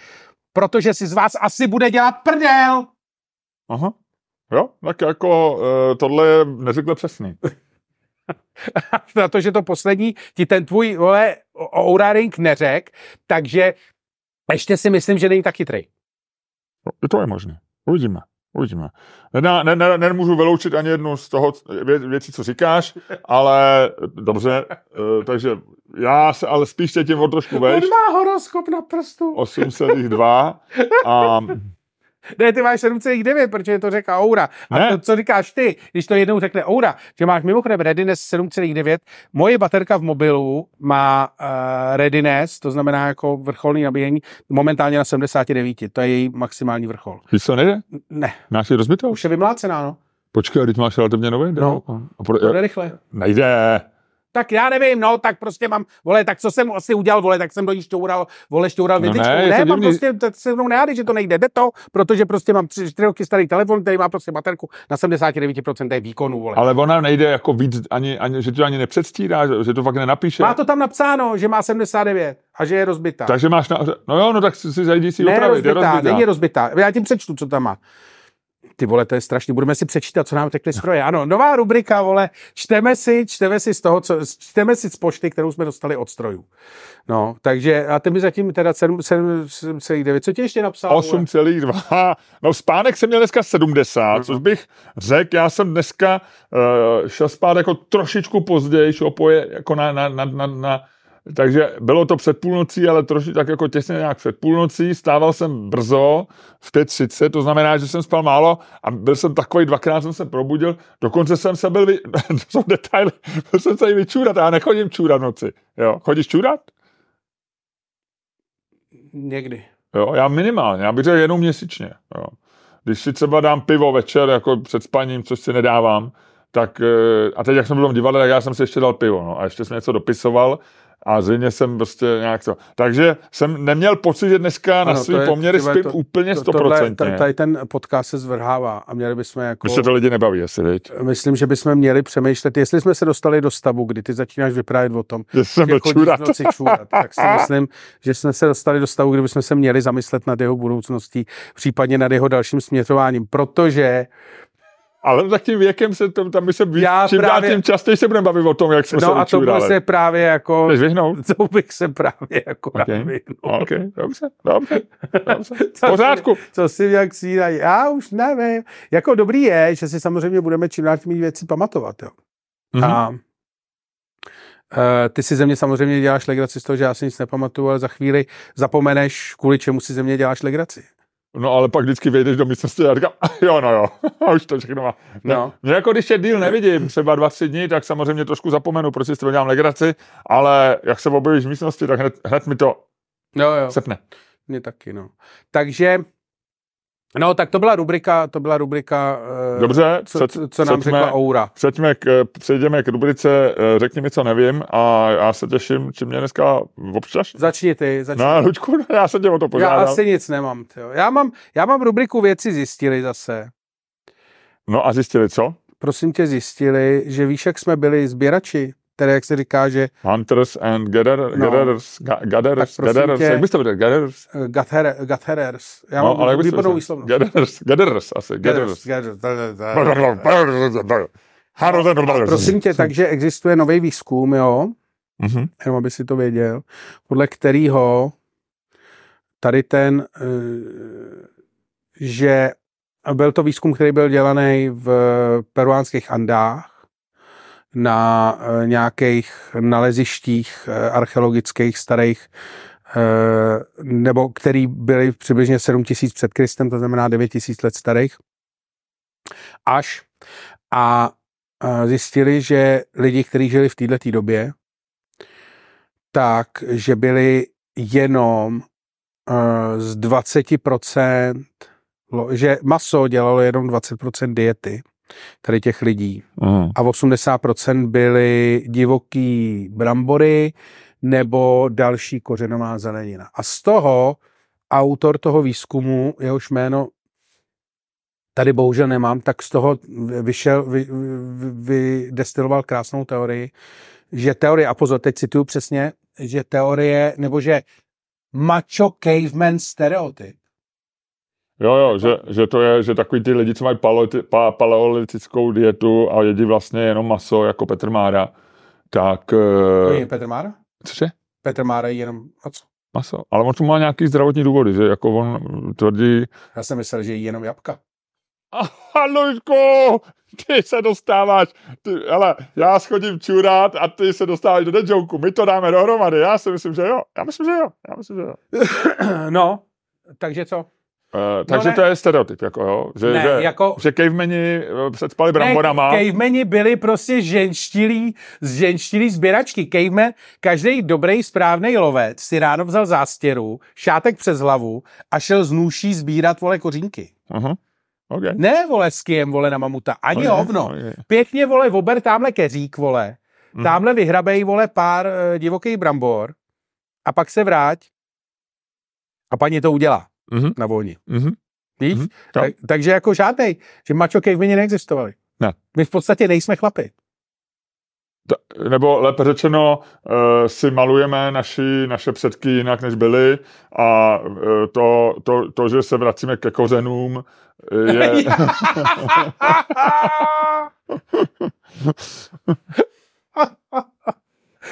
Protože si z vás asi bude dělat prdel. Aha. Jo, tak jako uh, tohle je neřekle přesný. na to, že to poslední ti ten tvůj vole Oura Ring neřek, takže ještě si myslím, že není tak chytrý. No, to je možné. Uvidíme. Uvidíme. Ne, ne, ne, nemůžu vyloučit ani jednu z toho vě, věcí, co říkáš, ale dobře, uh, takže já se ale spíš cítím o trošku vejš. On má horoskop na prstu. 8,2 a *laughs* Ne, ty máš 7,9, protože to řekla Oura. A Ne. to, co říkáš ty, když to jednou řekne Oura, že máš mimochodem Readiness 7,9, moje baterka v mobilu má uh, Readiness, to znamená jako vrcholný nabíjení, momentálně na 79, to je její maximální vrchol. víš co nejde? Ne, Máš ji rozbitou? už je vymlácená, no. Počkej, teď máš relativně nový? No. A pro, To jde rychle. nejde. Tak já nevím, no, tak prostě mám, vole, tak co jsem asi udělal, vole, tak jsem do ní šťoural, vole, šťoural No větičkou. ne, je ne, mám divný. prostě, tak se mnou nehádej, že to nejde, jde to, protože prostě mám 4 roky starý telefon, který má prostě baterku na 79% výkonu, vole. Ale ona nejde jako víc, ani, ani, že to ani nepředstírá, že, že to fakt nenapíše. Má to tam napsáno, že má 79 a že je rozbitá. Takže máš na... No jo, no tak si, zajdi si ne, opravit. je rozbitá, rozbitá. není rozbitá. Já ti přečtu, co tam má. Ty vole, to je strašný. Budeme si přečítat, co nám řekli stroje. Ano, nová rubrika, vole. Čteme si, čteme si z toho, co, čteme si z pošty, kterou jsme dostali od strojů. No, takže, a ty mi zatím teda 7,9. Co ti ještě napsal? vole? 8,2. *laughs* No spánek jsem měl dneska 70, což bych řekl, já jsem dneska uh, šel spát jako trošičku později, opoje jako na, na, na, na, na takže bylo to před půlnocí, ale troši tak jako těsně nějak před půlnocí. Stával jsem brzo v 5.30, to znamená, že jsem spal málo a byl jsem takový, dvakrát jsem se probudil, dokonce jsem se byl, vy... *laughs* to jsou detaily, *laughs* byl jsem se i vyčůrat, já nechodím čůrat v noci. Jo, chodíš čůrat? Někdy. Jo, já minimálně, já bych řekl jenom měsíčně. Jo. Když si třeba dám pivo večer, jako před spaním, což si nedávám, tak, eh, a teď jak jsem byl v tom divadle, tak já jsem si ještě dal pivo, no, a ještě jsem něco dopisoval a zřejmě jsem prostě nějak to. Takže jsem neměl pocit, že dneska na Ano, svý to je- poměry spím to- úplně stoprocentně. Tady ten podcast se zvrhává a měli bychom jako... Se to lidi nebaví, asi, viď? Myslím, že bychom měli přemýšlet, jestli jsme se dostali do stavu, kdy ty začínáš vyprávět o tom, Že jsem že chodíš v noci čůrat, tak si myslím, že jsme se dostali do stavu, kdy bychom se měli zamyslet nad jeho budoucností, případně nad jeho dalším směřováním, protože Ale tak tím věkem se to, tam by se víc, Já čím dál právě- tím častěji se budeme bavit o tom, jak jsme se no a to vyčurali. se právě jako, Chceš vyhnout? *laughs* to bych se právě jako Okay. vyhnul. OK, dobře, dobře, dobře. *laughs* Co pořádku. Si, co si jak snídají? Já už nevím. Jako dobrý je, že si samozřejmě budeme čím dál tím věci pamatovat. Jo. Mhm. A uh, ty si ze mě samozřejmě děláš legraci z toho, že já si nic nepamatuju, ale za chvíli zapomeneš, kvůli čemu si ze mě děláš legraci. No ale pak vždycky vejdeš do místnosti a říkám, jo, no jo, a *laughs* už to všechno má. No. No. Mě jako když je díl nevidím, třeba dva, tři dny, tak samozřejmě trošku zapomenu, proč si s dělám legraci, ale jak se objevíš v místnosti, tak hned, hned mi to Jo, jo, sepne. mě taky, no. Takže, no, tak to byla rubrika, to byla rubrika, uh, Dobře, co, před- co, co nám přeďme- řekla Oura. Přejdeme k, přejdeme k rubrice eh, Řekni mi, co nevím a já se těším, čím mě dneska občas. Začni ty, začni. No, Luďku, já se tě o to já požádal. asi nic nemám. Tyjo. Já, mám, já mám rubriku věci zjistili zase. No a zjistili co? Prosím tě zjistili, že víš, jak jsme byli sběrači, které, jak se říká, že Hunters and gather, No. gatherers, ga- gatherers, gatherers, tě- jak bys to viděl? Gatherers? uh, gather, gatherers. Já No, mám ale jak výslovnost. Gatherers, gatherers asi, gatherers. Gatherers, gatherers. Prosím tě, takže existuje nový výzkum, jo, Mhm. jenom aby si to věděl, podle kterého tady ten, eh, že byl to výzkum, který byl dělaný v peruánských Andách na eh, nějakých nalezištích eh, archeologických starých eh, nebo který byly přibližně 7000 před Kristem, to znamená 9000 let starých, až a zjistili, že lidi, kteří žili v této době, tak, že byli jenom z 20%, lo- že maso dělalo jenom 20% diety tady těch lidí Mhm. a 80% byly divoký brambory nebo další kořenová zelenina. A z toho autor toho výzkumu, jehož jméno tady bohužel nemám, tak z toho vyšel, vy, vy, vydestiloval krásnou teorii, že teorie, a pozor, teď cituju přesně, že teorie, nebo že macho caveman stereotyp. Jo, jo, že, že to je, že takový ty lidi, co mají paleo- pa, paleolitickou dietu a jedí vlastně jenom maso, jako Petr Mára, tak... To eh, je Petr Mára? Cože? Petr Mára je jenom, a co? Maso. Ale on tu má nějaký zdravotní důvody, že jako on tvrdí, Já jsem myslel, že jí jenom jabka. A Luďku, ty se dostáváš, ty, ale já schodím čurát a ty se dostáváš do dejoku, my to dáme dohromady, já si myslím, že jo, já myslím, že jo, já myslím, že jo. *coughs* No, takže co? Uh, takže ne. to je stereotyp, jako jo, že, Ne, že, jako- že cavemeni eh, předspali bramborama. Ne, cavemeni byli prostě ženštilí, ženštilí sběračky. Caveman, každý dobrý, správný lovec si ráno vzal zástěru, šátek přes hlavu a šel z nůší sbírat, vole, kořínky. Uh-huh. Okay. Ne, vole, s kým, vole, na mamuta. Ani Ok, hovno. ok. Pěkně, vole, ober tamhle keřík, vole. Mhm. Tamhle vyhrabej, vole, pár uh, divokých brambor a pak se vrať a paní to udělá Mhm. na volni. Mhm. Víš? Mhm, jo. Tak, takže jako žádnej, že macho cavemeni neexistovali. Ne. My v podstatě nejsme chlapi. Ta- nebo lépe řečeno, uh, si malujeme naši, naše předky jinak, než byly a uh, to, to, to, že se vracíme ke kořenům, eh, je... *laughs*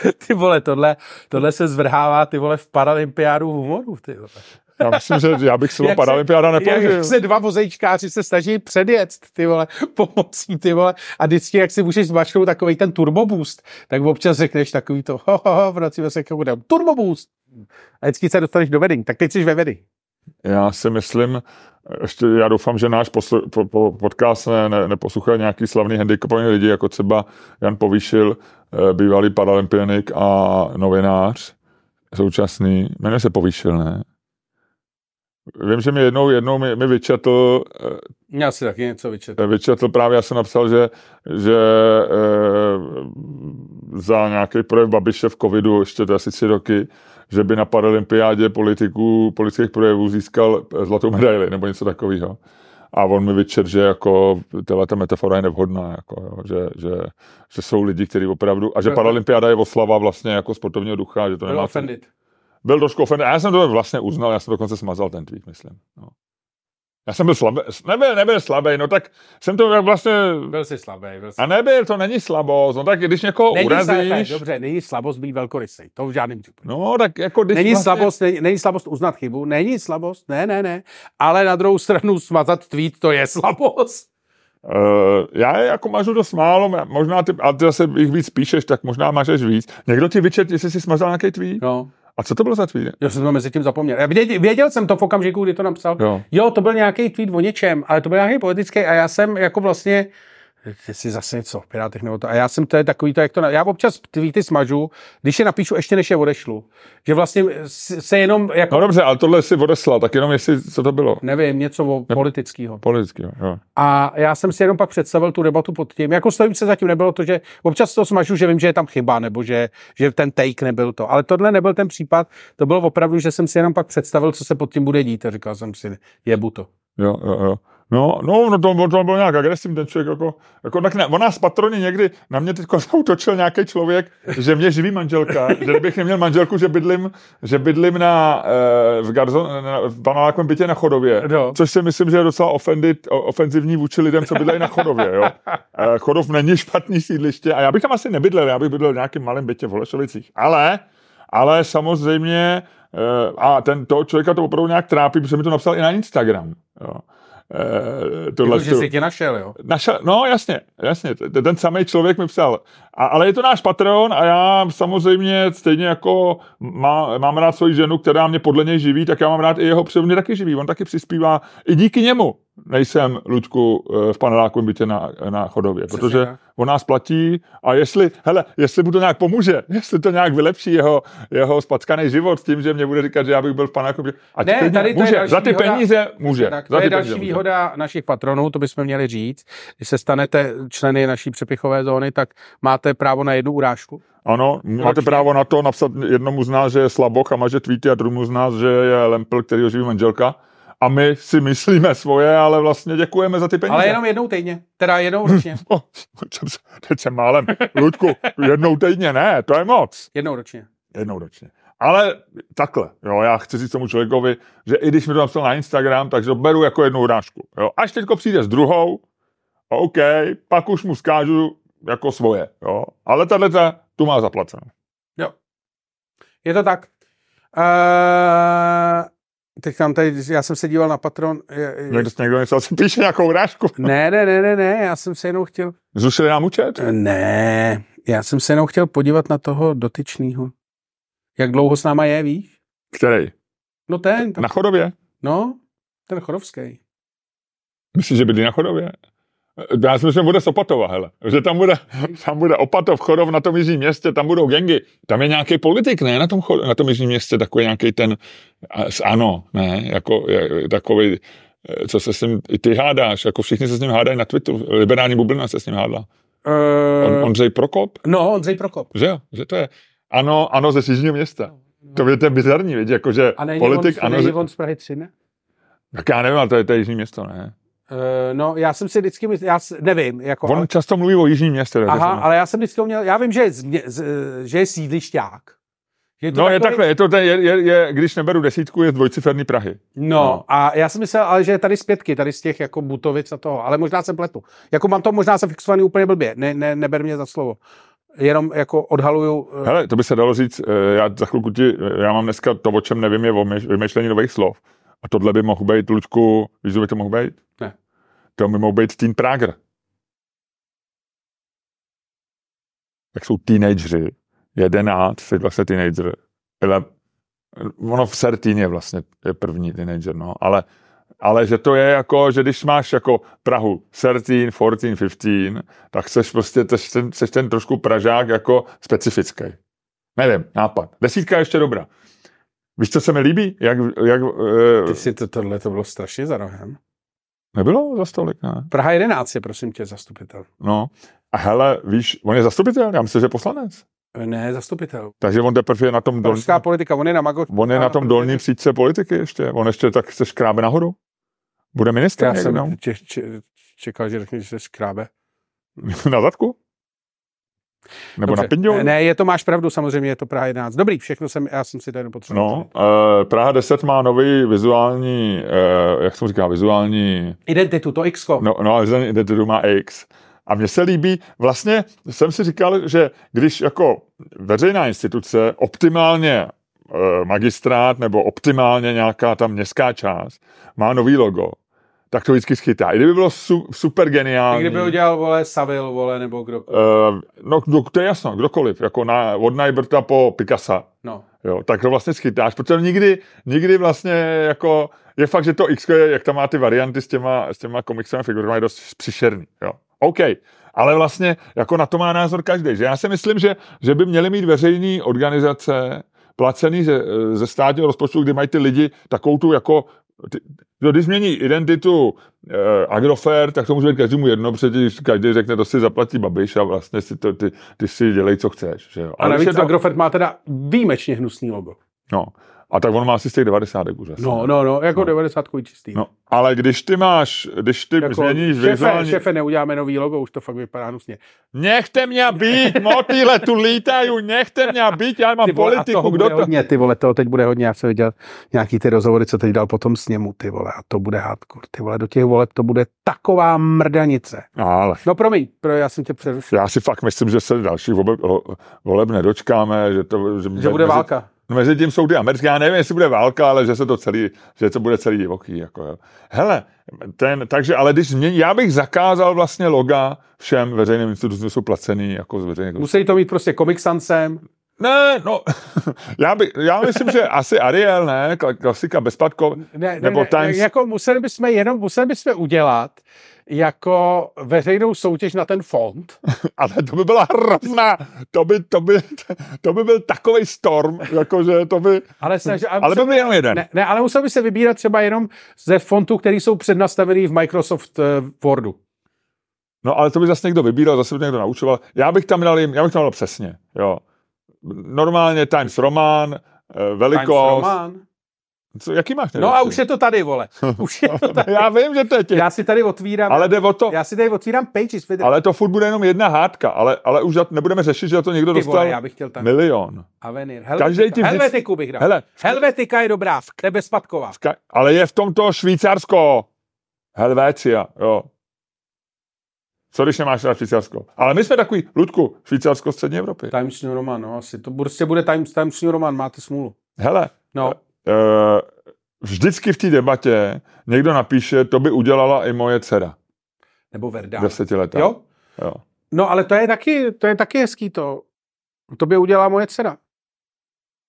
*laughs* ty vole, tohle, tohle se zvrhává, ty vole, v paralympiádu humoru, ty vole. Já myslím, že já bych slovo paralympiáda nepoužil. Jak se dva vozejčkáři se snaží předjet, ty vole, *laughs* pomocí, ty vole, a vždycky, jak si můžeš zmačknout takový ten turbo boost, tak občas řekneš takový to, ho, ho, ho, vracíme se k tomu, turbo boost. A vždycky se dostaneš do vedení, tak teď jsi ve vedení. Já si myslím, ještě já doufám, že náš posl- po, po, podcast ne, ne, neposlouchají nějaký slavný handicapovaný lidi, jako třeba Jan Povýšil, eh, bývalý paralympionik a novinář, současný, jmenuje se Povýšil, ne? Vím, že mi jednou, jednou mi, mi vyčetl, eh, Já si taky něco vyčetl. vyčetl právě, já jsem napsal, že, že e, za nějaký projev Babiše v covidu, ještě to asi tři roky, že by na paralympiádě politiků, politických projevů získal zlatou medaili nebo něco takového. A on mi vyčet, že jako tahle ta metafora je nevhodná, jako, jo, že, že, že, jsou lidi, kteří opravdu, a že Byl- paralympiáda je oslava vlastně jako sportovního ducha, že to Byl nemá offended. Byl trošku offended. A já jsem to vlastně uznal, já jsem dokonce smazal ten tweet, myslím. No. Já jsem byl slabý, nebyl, nebyl slabý, no tak jsem to vlastně, Byl jsi slabý. Byl jsi... a nebyl, to není slabost, no tak když někoho Není urazíš, slabý, dobře, není slabost být velkorysej, to v žádném případě. no tak jako když Není vlastně, slabost, není, není slabost uznat chybu, není slabost, ne, ne, ne, ale na druhou stranu smazat tweet, to je slabost. Uh, já je jako mažu dost málo, možná ty, a ty zase jich víc píšeš, tak možná mažeš víc. Někdo ti vyčet, jestli jsi smazal nějaký tweet? No, A co to bylo za tweet? já jsem to mezi tím zapomněl. Já věděl, věděl jsem to v okamžiku, kdy to napsal. Jo. Jo, to byl nějaký tweet o něčem, ale to byl nějaký politický a já jsem jako vlastně si zase něco v Pirátech nebo to. A já jsem to je takový to, jak to, na- já občas tweety smažu, když je napíšu ještě než je odešlu. Že vlastně se jenom jako, No dobře, ale tohle si odeslal, tak jenom jestli, co to bylo? nevím, něco o politického. Politicky, jo, jo. A já jsem si jenom pak představil tu debatu pod tím. Jako stojím se zatím nebylo to, že občas to smažu, že vím, že je tam chyba, nebo že, že ten take nebyl to. Ale tohle nebyl ten případ, to bylo opravdu, že jsem si jenom pak představil, co se pod tím bude dít. A říkal jsem si, jebu to. Jo, jo, jo. No, no, no to, to byl nějak agresivní ten člověk, jako, jako tak ne, on nás patroni někdy, na mě teď *laughs* zautočil nějaký člověk, že mě živí manželka, že kdybych neměl manželku, že bydlím, že bydlím na, eh, v, Garzon, na, v panelákovém bytě na Chodově, No. což si myslím, že je docela offended, ofenzivní vůči lidem, co bydlejí na Chodově, jo. Eh, Chodov není špatný sídliště a já bych tam asi nebydlel, já bych bydlel v nějakém malém bytě v Holešovicích, ale, ale samozřejmě, eh, a ten toho člověka to opravdu nějak trápí, protože mi to napsal i na Instagram, jo. Eh, tohle Jako, že jsi tě našel, jo. Našel, no jasně, jasně, ten samý člověk mi psal. A, ale je to náš patron a já samozřejmě stejně jako má, mám rád svoji ženu, která mě podle něj živí, tak já mám rád i jeho, protože mě taky živí, on taky přispívá. I díky němu nejsem, Luďku, eh, v panelákovém bytě na, na chodově, Přesně protože tak. on nás platí a jestli, hele, jestli mu to nějak pomůže, *laughs* jestli to nějak vylepší jeho, jeho spackaný život s tím, že mě bude říkat, že já bych byl v panelákovém bytě, ať Ne, tady to je může, další za ty výhoda. peníze může. Tak za to je peníze další může. výhoda našich patronů, to bychom měli říct. Když se stanete členy naší přepichové zóny, tak máte právo na jednu urážku. Ano, máte Ročně. právo na to napsat jednomu z nás, že je slaboch a maže tweety a druhému z nás, že je lempl, který ho živí manželka. A my si myslíme svoje, ale vlastně děkujeme za ty peníze. Ale jenom jednou týdně, teda jednou ročně. *laughs* Oh, teď jsem- málem. Ludku, jednou týdně ne, to je moc. Jednou ročně. Jednou ročně. Ale takhle, jo, já chci říct tomu člověkovi, že i když mi to napsal na Instagram, takže to beru jako jednu urážku. Jo. Až teďko přijde s druhou, OK, pak už mu skážu jako svoje, jo. Ale tahle tu má zaplacenou. Jo. Je to tak. Uh, Teď tam tady, já jsem se díval na Patron. Je, je, Někdo, někdo něco si píše nějakou hrášku. *laughs* ne, ne, ne, ne, ne, já jsem se jenom chtěl, Zrušili nám účet? ne, já jsem se jenom chtěl podívat na toho dotyčného. Jak dlouho s náma je, víš? Který? No ten, Na chodově? no, ten Chorovský. Myslíš, že bydlí na chodově? Já si myslím, že bude z Opatova, hele. Že tam bude, tam bude Opatov, Chodov na tom jižním městě, tam budou gengy. Tam je nějaký politik, ne? Na tom, na tom jižním městě, takový nějaký ten, a- s ano, ne? Jako, je, takový, eh, co se s ním, i ty hádáš, jako všichni se s ním hádají na Twitteru. Liberální bublina se s ním hádla. On, Uh, Ondřej Prokop, no, Ondřej Prokop. že jo? Že to je, ano, ano, ze jižního města. To je to je bizarní, víš, jakože A není politik, on, ano, není on z Prahy 3, ne? tak já nevím, ale to je, to je jižní město, ne? Uh, no, já jsem si vždycky myslel, já nevím, jako, On ale, často mluví o jižním městě. aha, jsem- ale já jsem vždycky měl, já vím, že je, že je sídlišťák. Že No je takhle, je to, ten- je, je, je, když neberu desítku, je dvojciferný Prahy. No, No. a já jsem myslel, ale že je tady z pětky, tady z těch jako Butovic a toho, ale možná jsem pletu. Jako mám to možná jsem fixovaný úplně blbě, ne, ne, neber mě za slovo. Jenom jako odhaluju, eh, Hele, to by se dalo říct, eh, já za chvilku ti, eh, já mám dneska to, o čem nevím, je o myš- vymýšlení nových slov. A tohle by mohl být, Luďku, víš, by to mohl být? Ne. To by mohl být teen Prager. Jak jsou teenageři, jedenáct, teď vlastně teenager, ale ono v 13 je vlastně je první teenager, no, ale, ale že to je jako, že když máš jako Prahu 13, 14, 15, tak seš prostě, seš ten, seš ten trošku Pražák jako specifický. Nevím, nápad. Desítka je ještě dobrá. Víš, co se mi líbí? Jak, jak, ty uh, si to, tohle to bylo strašně za rohem. nebylo za stolik, ne? Praha 11 je, prosím tě, zastupitel. No. A hele, víš, on je zastupitel, já myslím, že je poslanec. Eh, Ne, zastupitel. Takže on teprve je na tom dolním, Pražská politika, on je na Mago... on je na tom dolním příčce politiky ještě. On ještě tak se škrábe nahoru. Bude ministr Já no? jsem če, čekal, že řekne, že se škrábe. *laughs* na zadku? Nebo Dobře. na pindu? Ne, ne, je to, máš pravdu, samozřejmě je to Praha 11. Dobrý, všechno jsem, já jsem si to jenom potřeboval. No, uh, Praha 10 má nový vizuální, uh, jak se mu říká, vizuální, Identitu, to X. no, no identitu má X. A mně se líbí, vlastně jsem si říkal, že když jako veřejná instituce optimálně uh, magistrát nebo optimálně nějaká tam městská část má nový logo, tak to vždycky schytá. I kdyby bylo su, super geniální. Kdyby ho dělal, vole, Savil, vole, nebo kdo. Uh, no, kdo, to je jasno, kdokoliv, jako na, od Najbrta po Picasa. No. Jo, tak to vlastně schytáš, protože nikdy, nikdy vlastně jako, je fakt, že to X, je, jak tam má ty varianty s těma, s těma komiksovými figurami, je dost příšerný, jo. OK, ale vlastně jako na to má názor každý, že já si myslím, že, že by měly mít veřejné organizace placený ze, ze státního rozpočtu, kdy mají ty lidi takovou tu jako když změní identitu eh, Agrofert, tak to může být každému jedno, protože když každý řekne, to si zaplatí Babiš a vlastně si to, ty, ty si dělej, co chceš. Že jo. A když navíc to, Agrofert má teda výjimečně hnusný logo. no, a tak on má asi z těch 90 už asi. No, no, no, jako No. 90 čistý. no, ale když ty máš, když ty jako změníš šefe, vizuální... šefe, neuděláme nový logo, už to fakt vypadá hnusně. Nechte mě být, motýle tu lítají, nechte mě být, já mám Ty vole, a politiku, toho kdo to... hodně, ty vole, toho teď bude hodně, já jsem viděl nějaký ty rozhovory, co teď dal potom sněmu, ty vole, a to bude hardcore, ty vole, do těch voleb to bude taková mrdanice. Ale No promiň, pro, já jsem tě přerušil. já si fakt myslím, že se dalších voleb, voleb nedočkáme, že to... Že, Že bude mezi- válka. Mezi tím jsou ty americké, já nevím, jestli bude válka, ale že se to celý, že to bude celý divoký. Jako, jo. Hele, ten, takže, ale když změní, já bych zakázal vlastně loga všem veřejným institucím, jsou placený jako z veřejných. Musí to mít prostě Comic Sansem, Ne, no, *laughs* já, by, já myslím, že asi Ariel, ne, kla- klasika bezplatko, ne, ne, nebo ne, Times, jako museli bychom jenom, museli bychom udělat jako veřejnou soutěž na ten fond. *laughs* ale to by byla hrozná, to by, to by, to by byl takový storm, jakože to by, Ale, snaž, ale to by jenom jeden. ne, ne, ale musel by se vybírat třeba jenom ze fontů, které jsou přednastavený v Microsoft uh, Wordu. No ale to by zase někdo vybíral, zase by někdo naučoval. Já bych tam dal, jim- já bych tam dal přesně, jo. Normálně Times Roman, eh, Times velikost. Roman. Co, jaký máš No nejlepší? a už je to tady, vole. *laughs* Už je to tady. Já vím, že to je těch, Já si tady otvírám, ale jde o to, já si tady otvírám pages. Vidíte? ale to furt bude jenom jedna hádka, ale, ale už nebudeme řešit, že to někdo Ty dostal vole, já bych chtěl tam milion. Avenir. Helvetika, ti vždycky- Helvetiku bych dal. Hele, Helvetika je dobrá, to je bezpadková. Ka- ale je v tomto Švýcarsko. Helvécia, jo. Co když nemáš rád Švýcarsko? Ale my jsme takový, Ludku, Švýcarsko střední Evropy. Times New Roman, no asi. To prostě bude Times, Times New Roman, máte smůlu. Hele, No, vždycky v té debatě někdo napíše, to by udělala i moje dcera. Nebo Verda. Desetiletá. Jo? jo. No ale to je taky, to je taky hezký to. To by udělala moje dcera.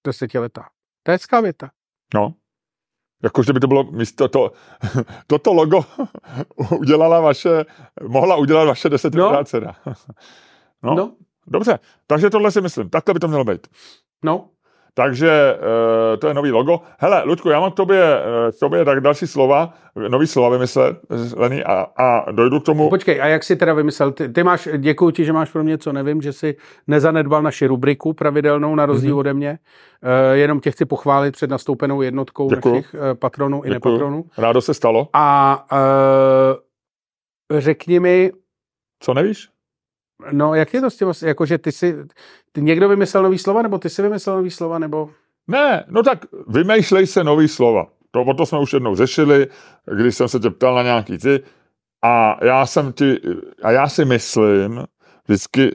Desetiletá. To je hezká věta. No. Jakože by to bylo místo to, *laughs* toto logo *laughs* udělala vaše, mohla udělat vaše desetiletá No. dcera. No. *laughs* No. no. Dobře, takže tohle si myslím. Takhle by to mělo být. No. Takže uh, to je nový logo. Hele, Ludku, já mám k tobě, uh, k tobě tak další slova, nový slova vymyslený a, a dojdu k tomu. Počkej, a jak jsi teda vymyslel? Ty, ty máš, děkuji ti, že máš pro mě co nevím, že jsi nezanedbal naši rubriku pravidelnou na rozdíl Mhm. mm-hmm. ode mě. Uh, jenom tě chci pochválit před nastoupenou jednotkou Děkuju. našich patronů i Děkuju. nepatronů. Rádo se stalo. A uh, řekni mi, Co nevíš? No jak je to s tím, jakože ty si, ty někdo vymyslel nový slova, nebo ty si vymyslel nový slova, nebo... Ne, no tak vymýšlej se nový slova. To, o to jsme už jednou řešili, když jsem se tě ptal na nějaký ty. A já jsem ti, a já si myslím, vždycky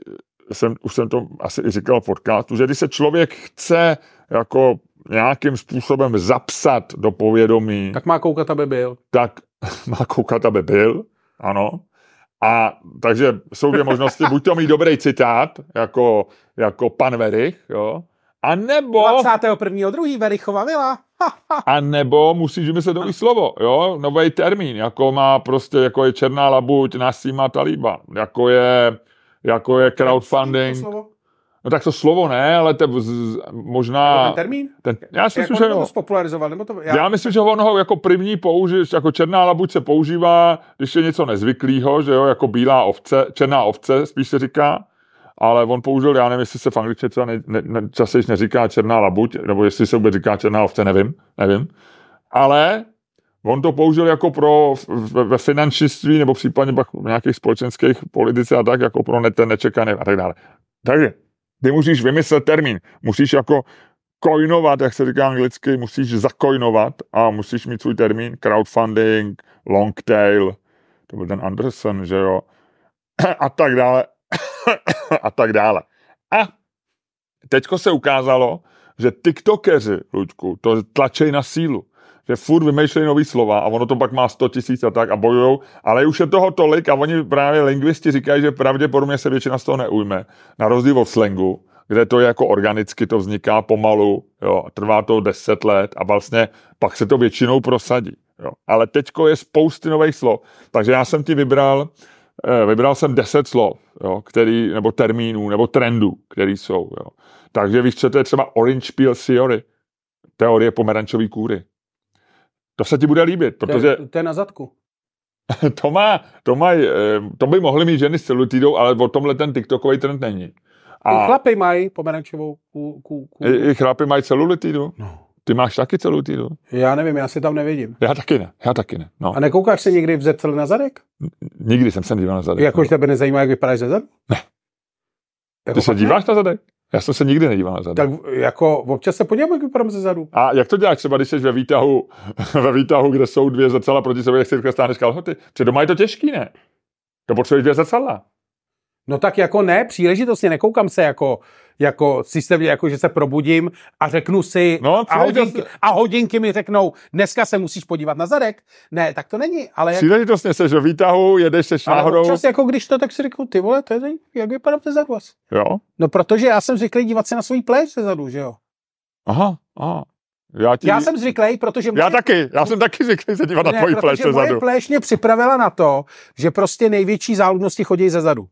jsem, už jsem to asi i říkal v podcastu, že když se člověk chce jako nějakým způsobem zapsat do povědomí, Tak má koukat, aby byl. tak *laughs* má koukat, aby byl, ano. A takže jsou dvě možnosti, buď to mít dobrý citát, jako, jako pan Verich, jo, a nebo, 21. druhý Verichova vila. A nebo musíš vymyslet nový slovo, jo, nový termín, jako má prostě, jako je černá labuť, Nasima Taliban, jako je, jako je crowdfunding? No tak to slovo ne, ale to z, možná, ten termín? ten, já si myslím, že to jo. spopularizoval? Nebo to, Já, já myslím, že on ho jako první použije, jako černá labuť se používá, když je něco nezvyklého, že jo, jako bílá ovce, černá ovce, spíš se říká, ale on použil, já nevím, jestli se v angličtině třeba ne, ne, ne, častěji neříká černá labuť, nebo jestli se vůbec říká černá ovce, nevím, nevím. Ale on to použil jako pro ve, ve finančnictví, nebo případně pak v nějakých společenských politice a tak, jako pro ne, ten nečekaný a tak dále. Takže ty musíš vymyslet termín, musíš jako coinovat, jak se říká anglicky, musíš zacoinovat a musíš mít svůj termín, crowdfunding, long tail, to byl ten Anderson, že jo, *coughs* a tak dále, *coughs* a tak dále. A teďko se ukázalo, že tiktokeři, Luďku, to tlačej na sílu, že furt vymýšlejí nový slova a ono to pak má 100 tisíc a tak a bojujou, ale už je toho tolik a oni právě lingvisti říkají, že pravděpodobně se většina z toho neujme, na rozdíl od slangu, kde to je jako organicky, to vzniká pomalu, jo, trvá to 10 let a vlastně pak se to většinou prosadí. Jo. Ale teďko je spousty nových slov, takže já jsem ti vybral, eh, vybral jsem 10 slov, jo, který, nebo termínů, nebo trendů, který jsou. Jo. Takže víš, co to je třeba Orange Peel Theory, teorie pomerančové kůry. To se ti bude líbit, to, protože je, to je na zadku. *laughs* to, má, to, maj, eh, to by mohly mít ženy s celulitidou, ale o tomhle ten TikTokový trend není. A... A Chlapy mají pomerančovou ků, ků, ků. i, i chlapy mají celulitidu. No. Ty máš taky celulitidu? Já nevím, já si tam nevidím. Já taky ne, já taky ne. No. A nekoukáš se někdy v zrcadle na zadek? Nikdy jsem se nedíval na zadek. Jakož tebe nezajímá, jak vypadáš ze zadu? Ne. Jako Ty se fakt ne? díváš na zadek? Já jsem se nikdy nedíval na zadek. Tak jako občas se podívám, jak vypadám ze zadu. A jak to děláš třeba, když jsi ve výtahu, *laughs* ve výtahu, kde jsou dvě zrcadla proti sobě, jak si rychle stáneš kalhoty? Protože doma je to těžký, ne? To potřebuješ dvě zrcadla. No tak jako ne, příležitostně nekoukám se jako, jako systémně, jako že se probudím a řeknu si No, a, hodinky, a hodinky mi řeknou, dneska se musíš podívat na zadek. Ne, tak to není, ale, Příležitostně seš ve výtahu, jedeš se ale náhodou. občas jako když to, tak si řeknu, ty vole, to je, jak vypadám ze zadu asi. Jo? No protože já jsem zvyklý dívat se na svůj pléš ze zadu, že jo. Aha, aha. Já, ti... Já jsem zvyklý, protože já taky, já jsem taky zvyklý se dívat na tvoji pleše moje zadu. pléš mě připravila na to, že prostě největší záludnosti chodí ze zadu.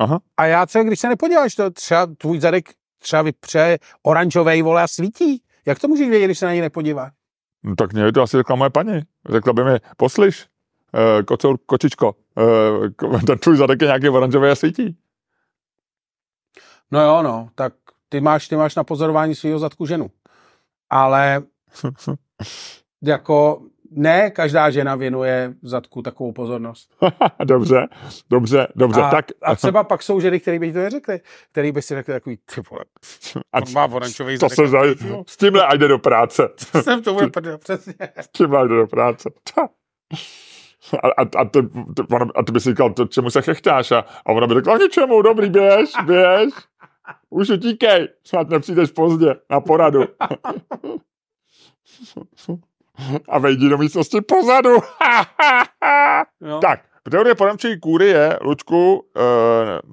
Aha. A já třeba, když se nepodíváš, to třeba tvůj zadek třeba vypře oranžovej, vole, a svítí. Jak to můžeš vědět, když se na něj nepodíváš? No, tak mě to asi řekla moje paní. Řekla by mi, poslyš, uh, kocour, kočičko, uh, ten tvůj zadek je nějaký oranžový a svítí. No jo, no, tak ty máš, ty máš na pozorování svého zadku ženu. Ale *laughs* jako ne každá žena věnuje zadku takovou pozornost. *laughs* dobře, dobře, dobře. a, tak, a třeba pak jsou ženy, které by ti to neřekly, který by si řekli takový, ty vole, a on má oranžový to zadek. S tímhle a jde do práce. *laughs* Jsem to bude prdel, přesně. S tímhle jde do práce. A, a, a, ty, ty, ona, a ty by si říkal, to, čemu se chechtáš? A, a ona by řekla, ničemu, dobrý, běž, *laughs* běž. Už utíkej, snad nepřijdeš pozdě na poradu. A vejdi do místnosti pozadu. *laughs* No. tak, teorie porančové kůry je, Lučku, eh,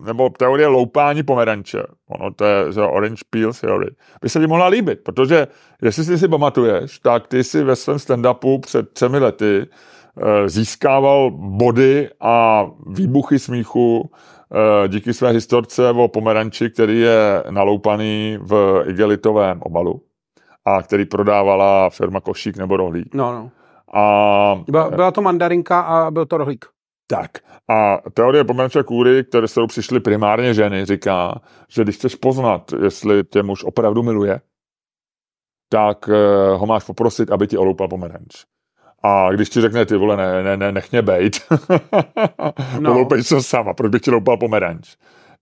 nebo teorie loupání pomeranče. Ono to je že orange peel theory. By se ti mohla líbit, protože jestli si si pamatuješ, tak ty si ve svém stand-upu před třemi lety eh, získával body a výbuchy smíchu eh, díky své historce o pomeranči, který je naloupaný v igelitovém obalu a který prodávala firma Košík nebo Rohlík. No, no. A Byla, byla to mandarinka a byl to rohlík. tak. A teorie pomerančové kůry, které s kterou přišly primárně ženy, říká, že když chceš poznat, jestli tě muž opravdu miluje, tak eh, ho máš poprosit, aby ti oloupal pomeranč. A když ti řekne, ty vole, ne, ne, ne nech mě bejt, *laughs* No. se sama, proč bych ti loupal pomeranč,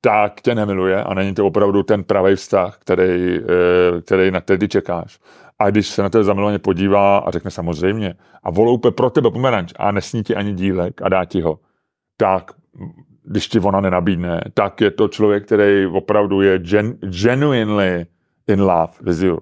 tak tě nemiluje a není to opravdu ten pravý vztah, který, eh, který na který čekáš. A když se na tebe zamilovaně podívá a řekne samozřejmě a voloupe pro tebe pomeranč a nesní ti ani dílek a dá ti ho, tak když ti ona nenabídne, tak je to člověk, který opravdu je gen, genuinely in love with you. Uh,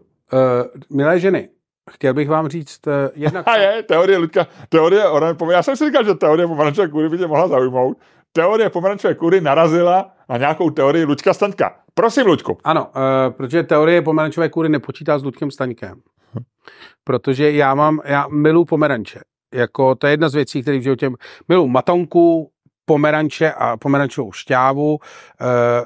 milé ženy, chtěl bych vám říct uh, jednak... *laughs* A je, teorie Ludka, teorie, ona, já jsem si říkal, že teorie pomerančové kůry by tě mohla zaujmout. Teorie pomerančové kůry narazila na nějakou teorii Luďka Staňka. Prosím, Luďku. Ano, uh, protože teorie pomerančové kůry nepočítá s Ludkem Staňkem. Protože já mám, já milu pomeranče. Jako, to je jedna z věcí, které v životě milu matonku, pomeranče a pomerančovou šťávu, eh,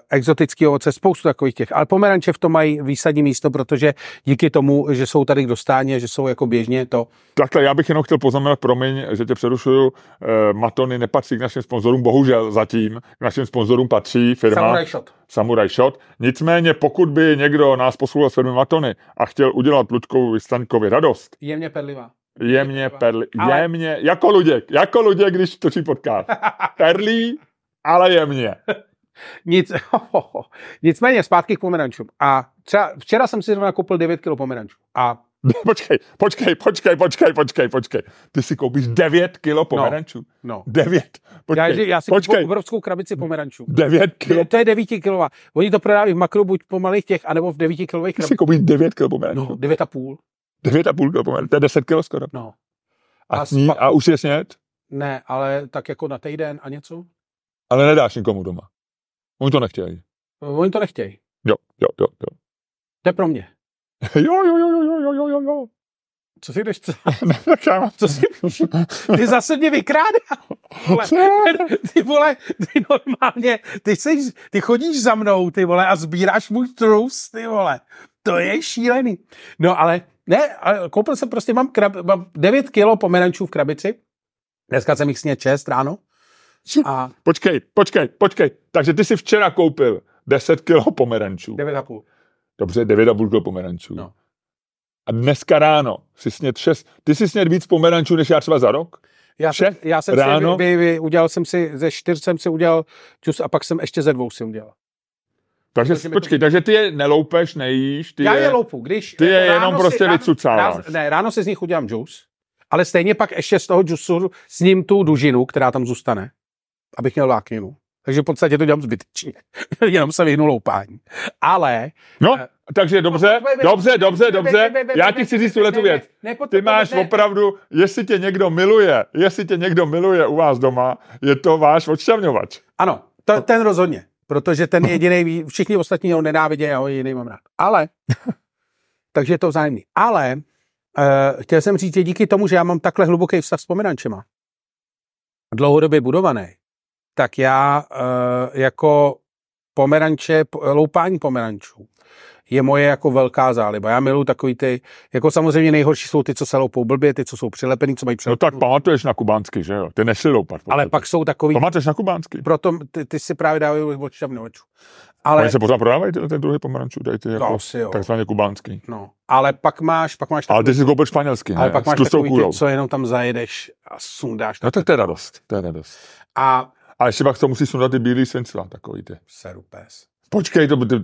exotický ovoce, spoustu takových těch. Ale pomeranče v tom mají výsadní místo, protože díky tomu, že jsou tady k dostání a že jsou jako běžně to. Takhle, já bych jenom chtěl poznamenat, promiň, že tě přerušuju, eh, Matony nepatří k našim sponzorům, bohužel zatím. K našim sponzorům patří firma Samurai shot. Samurai Shot. Nicméně, pokud by někdo nás poslouchal s firmy Matony a chtěl udělat Luďkovi Staňkovi radost, Jemně perlivá. Jemně perli, Ale- jemně, jako Luděk, jako Luděk, když točí podcast. *laughs* Perlí, ale jemně. Nic, *laughs* nicméně zpátky k pomerančům. A třeba včera jsem si zrovna koupil 9 kg pomerančů. A *laughs* Počkej, počkej, počkej, počkej, počkej, počkej. Ty si koupíš 9 kilo pomerančů. no. 9. Já, Počkej, já si počkej. obrovskou krabici pomerančů. 9 kilo. To je 9 kilová. Oni to prodávají v makru buď po malých těch, anebo v 9 kilových Ty si krabicích. koupíš 9 kilo pomerančů. No, 9,5. Devět a půlka pomalu, to je 10 kilo skoro. No. A, a, sní, spa... a už je sněd? Ne, ale tak jako na týden a něco? Ale nedáš nikomu doma. Oni to nechtějí. Oni to nechtějí. Jo, jo, jo, jo. To je pro mě. *laughs* jo, jo, jo, jo, jo, jo, jo, jo. Co si jdeš? *laughs* Co, *laughs* co si... Ty zase mě vykrádá. Ty vole, ty normálně, ty, jsi, ty chodíš za mnou, ty vole, a sbíráš můj trus, ty vole. To je šílený. No ale ne, ale koupil jsem prostě, mám, krab, mám 9 kilo pomerančů v krabici. Dneska jsem jich sněd 6 ráno. A *laughs* Počkej, počkej, počkej. Takže ty si včera koupil 10 kilo pomerančů. 9,5. Dobře, 9,5 kilo pomerančů. No. A dneska ráno si sněd 6. Ty si sněd víc pomerančů, než já třeba za rok? Já jsem, já jsem ráno? si, vy, vy, udělal jsem si, ze čtyř jsem si udělal čus a pak jsem ještě ze dvou si udělal. Takže Protože mi to- počkej, takže ty je neloupeš, nejíš, ty já je, je loupu, když... ty je ráno jenom si- prostě ráno- vycucáváš. ráno- Ne, ráno si z nich udělám džus, ale stejně pak ještě z toho džusu s ním tu dužinu, která tam zůstane, abych měl vlákninu. Takže v podstatě to dělám zbytečně. *laughs* Jenom se vyhnu loupání. Ale... No, Eh, takže dobře, dobře, dobře, dobře. Já ti chci říct tuhle tu věc. Ty máš opravdu, jestli tě někdo miluje, jestli tě někdo miluje u vás doma, je to váš odšťavňovač. Ano, to, ten rozhodně. Protože ten *laughs* jediný, všichni ostatní ho nenávidí, já ho jediný mám rád. Ale, *laughs* takže je to vzájemný. Ale uh, chtěl jsem říct, že díky tomu, že já mám takhle hluboký vztah s pomerančema, dlouhodobě budovaný, tak já uh, jako pomeranče, po- loupání pomerančů je moje jako velká záliba. Já miluji takový ty, jako samozřejmě nejhorší jsou ty, co se loupou blbě, ty, co jsou přilepený, co mají No přilepený. tak pamatuješ na kubánsky, že jo? Ty nešli loupat. ale pak jsou takový, Pamatuješ na kubánsky? proto ty, ty si právě dávají odšťavnovačů. Ale... Ale, Oni se pořád prodávají ty, ten druhý pomerančů, tady ty no, jako jo. takzvaně kubánský. No, ale pak máš, pak máš Ale takový, ty si koupil španělský, ne? ale pak máš takový ty, co jenom tam zajedeš a sundáš. No tak to je radost, to je radost. A A ještě pak to musí sundat ty bílý svincla, takový ty. seru pes. Počkej, to, ty,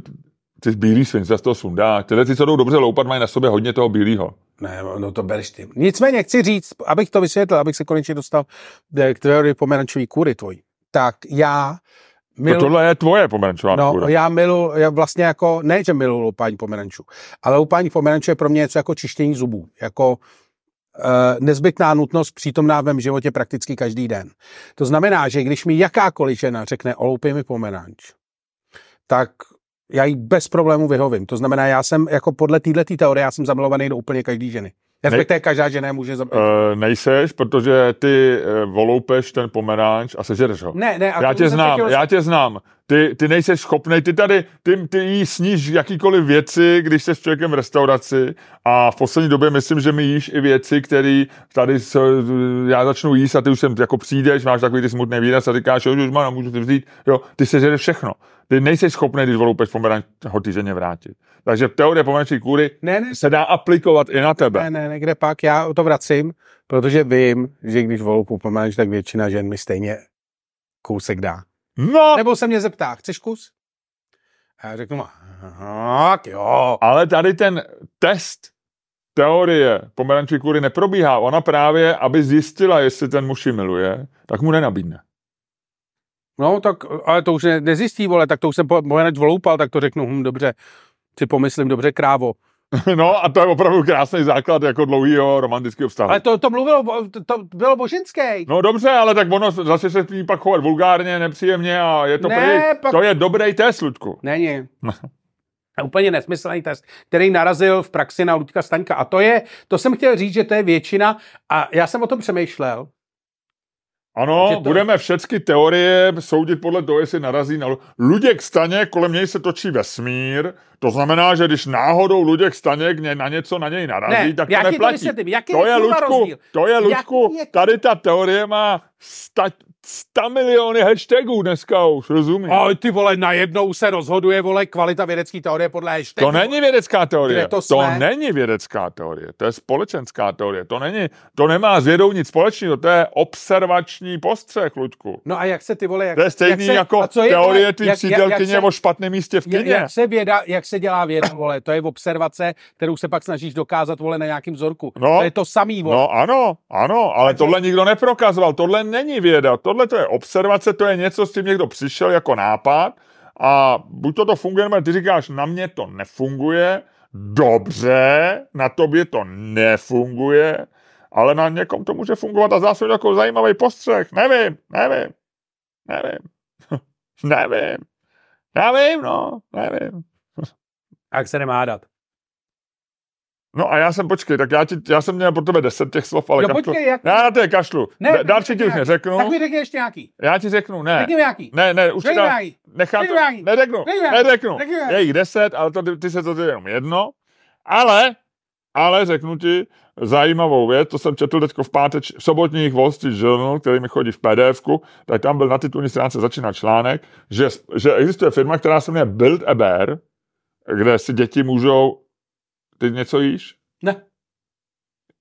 ty bílý svincla z toho sundá. Tyhle ty, co jdou dobře loupat, mají na sobě hodně toho bílého. Ne, no to bereš ty. Nicméně chci říct, abych to vysvětlil, abych se konečně dostal eh, k teorii pomerančové kůry tvojí. Tak já To milu, tohle je tvoje pomerančová no, kůra. já milu, já vlastně jako, ne, že milu loupání pomerančů, ale loupání pomerančů je pro mě něco jako čištění zubů. Jako nezbytná nutnost přítomná v mém životě prakticky každý den. To znamená, že když mi jakákoliv žena řekne oloupej mi pomeranč, tak já jí bez problému vyhovím. To znamená, já jsem jako podle této teorie, já jsem zamilovaný do úplně každý ženy. Respektive každá žena může zabít. Uh, nejseš, protože ty uh, voloupeš ten pomeranč a sežereš ho. Ne, ne. A já tě znám, já tě znám. Ty, ty nejseš schopný, ty tady, ty, ty jí sníš jakýkoliv věci, když jsi s člověkem v restauraci a v poslední době myslím, že mi jíš i věci, které tady se, já začnu jíst a ty už sem jako přijdeš, máš takový ty smutný výraz a říkáš, jo, už má, můžu ty vzít, jo, ty sežereš všechno. Ty nejsi schopný, když voloupeš pomeranč, ho ty ženě vrátit. Takže teorie pomerančí kůry ne, ne. se dá aplikovat i na tebe. Ne, ne, ne, kde pak, já to vracím, protože vím, že když voloupu pomeranč, tak většina žen mi stejně kousek dá. No. Nebo se mě zeptá, chceš kus? A já řeknu, tak jo. Ale tady ten test teorie pomerančové kůry neprobíhá. Ona právě, aby zjistila, jestli ten muž miluje, tak mu nenabídne. No, tak, ale to už ne, nezjistí, vole, tak to už jsem pomeranč voloupal, tak to řeknu, hm, dobře, si pomyslím, dobře, krávo. *laughs* No a to je opravdu krásný základ jako dlouhýho romantického vztahu. Ale to, to mluvilo, to, bylo boženské. No dobře, ale tak ono zase se tím pak chovat vulgárně, nepříjemně a je to ne, prý, pak... to je dobrý test, Ludku. Není. Úplně nesmyslný test, který narazil v praxi na Luďka Staňka. A to je, to jsem chtěl říct, že to je většina. A já jsem o tom přemýšlel. Ano, to... budeme všechny teorie soudit podle toho, jestli narazí na... Luděk Staněk, kolem něj se točí vesmír, to znamená, že když náhodou Luděk Staněk na něco na něj narazí, ne, tak to neplatí. To, jaký to je, Luďku, to je Luďku, tady ta teorie má sta, 100 miliony hashtagů dneska už, rozumíš? Ale ty vole, najednou se rozhoduje, vole, kvalita vědecké teorie podle hashtagů. To není vědecká teorie. to, to není vědecká teorie, to je společenská teorie. To není, to nemá s vědou nic společného, to je observační postřeh, Luďku. No a jak se ty vole, jak, To je stejný jak se, jako co je, teorie ty přítelkyně o špatném místě v kině. Jak se, věda, jak se dělá věda, vole, to je observace, kterou se pak snažíš dokázat, vole, na nějakým vzorku. No, to je to samý, vole. No ano, ano, ale Takže... tohle nikdo neprokazoval, tohle není věda, tohle to je observace, to je něco, s tím někdo přišel jako nápad a buď to to funguje, nebo ty říkáš, na mě to nefunguje, dobře, na tobě to nefunguje, ale na někom to může fungovat a zase jako zajímavý postřeh. Nevím, nevím, nevím, *laughs* nevím, nevím, no, nevím. Jak se nemá dát? No a já jsem, počkej, tak já, ti, já jsem měl pro tebe deset těch slov, ale jo, kašlu. počkej, jak... Já na to je kašlu. Ne, Další ti už neřeknu. Tak mi řekni ještě nějaký. Já ti řeknu, ne. Řekni nějaký. Ne, ne, už ti dá, nechám to, neřeknu, neřeknu. Je jich deset, ale to, ty se to jenom jedno. Ale, ale řeknu ti zajímavou věc, to jsem četl teďko v páteč, v sobotních Wall Street Journal, který mi chodí v pdf tak tam byl na titulní stránce začíná článek, že, že existuje firma, která se jmenuje Build a Bear, kde si děti můžou ty něco jíš? Ne.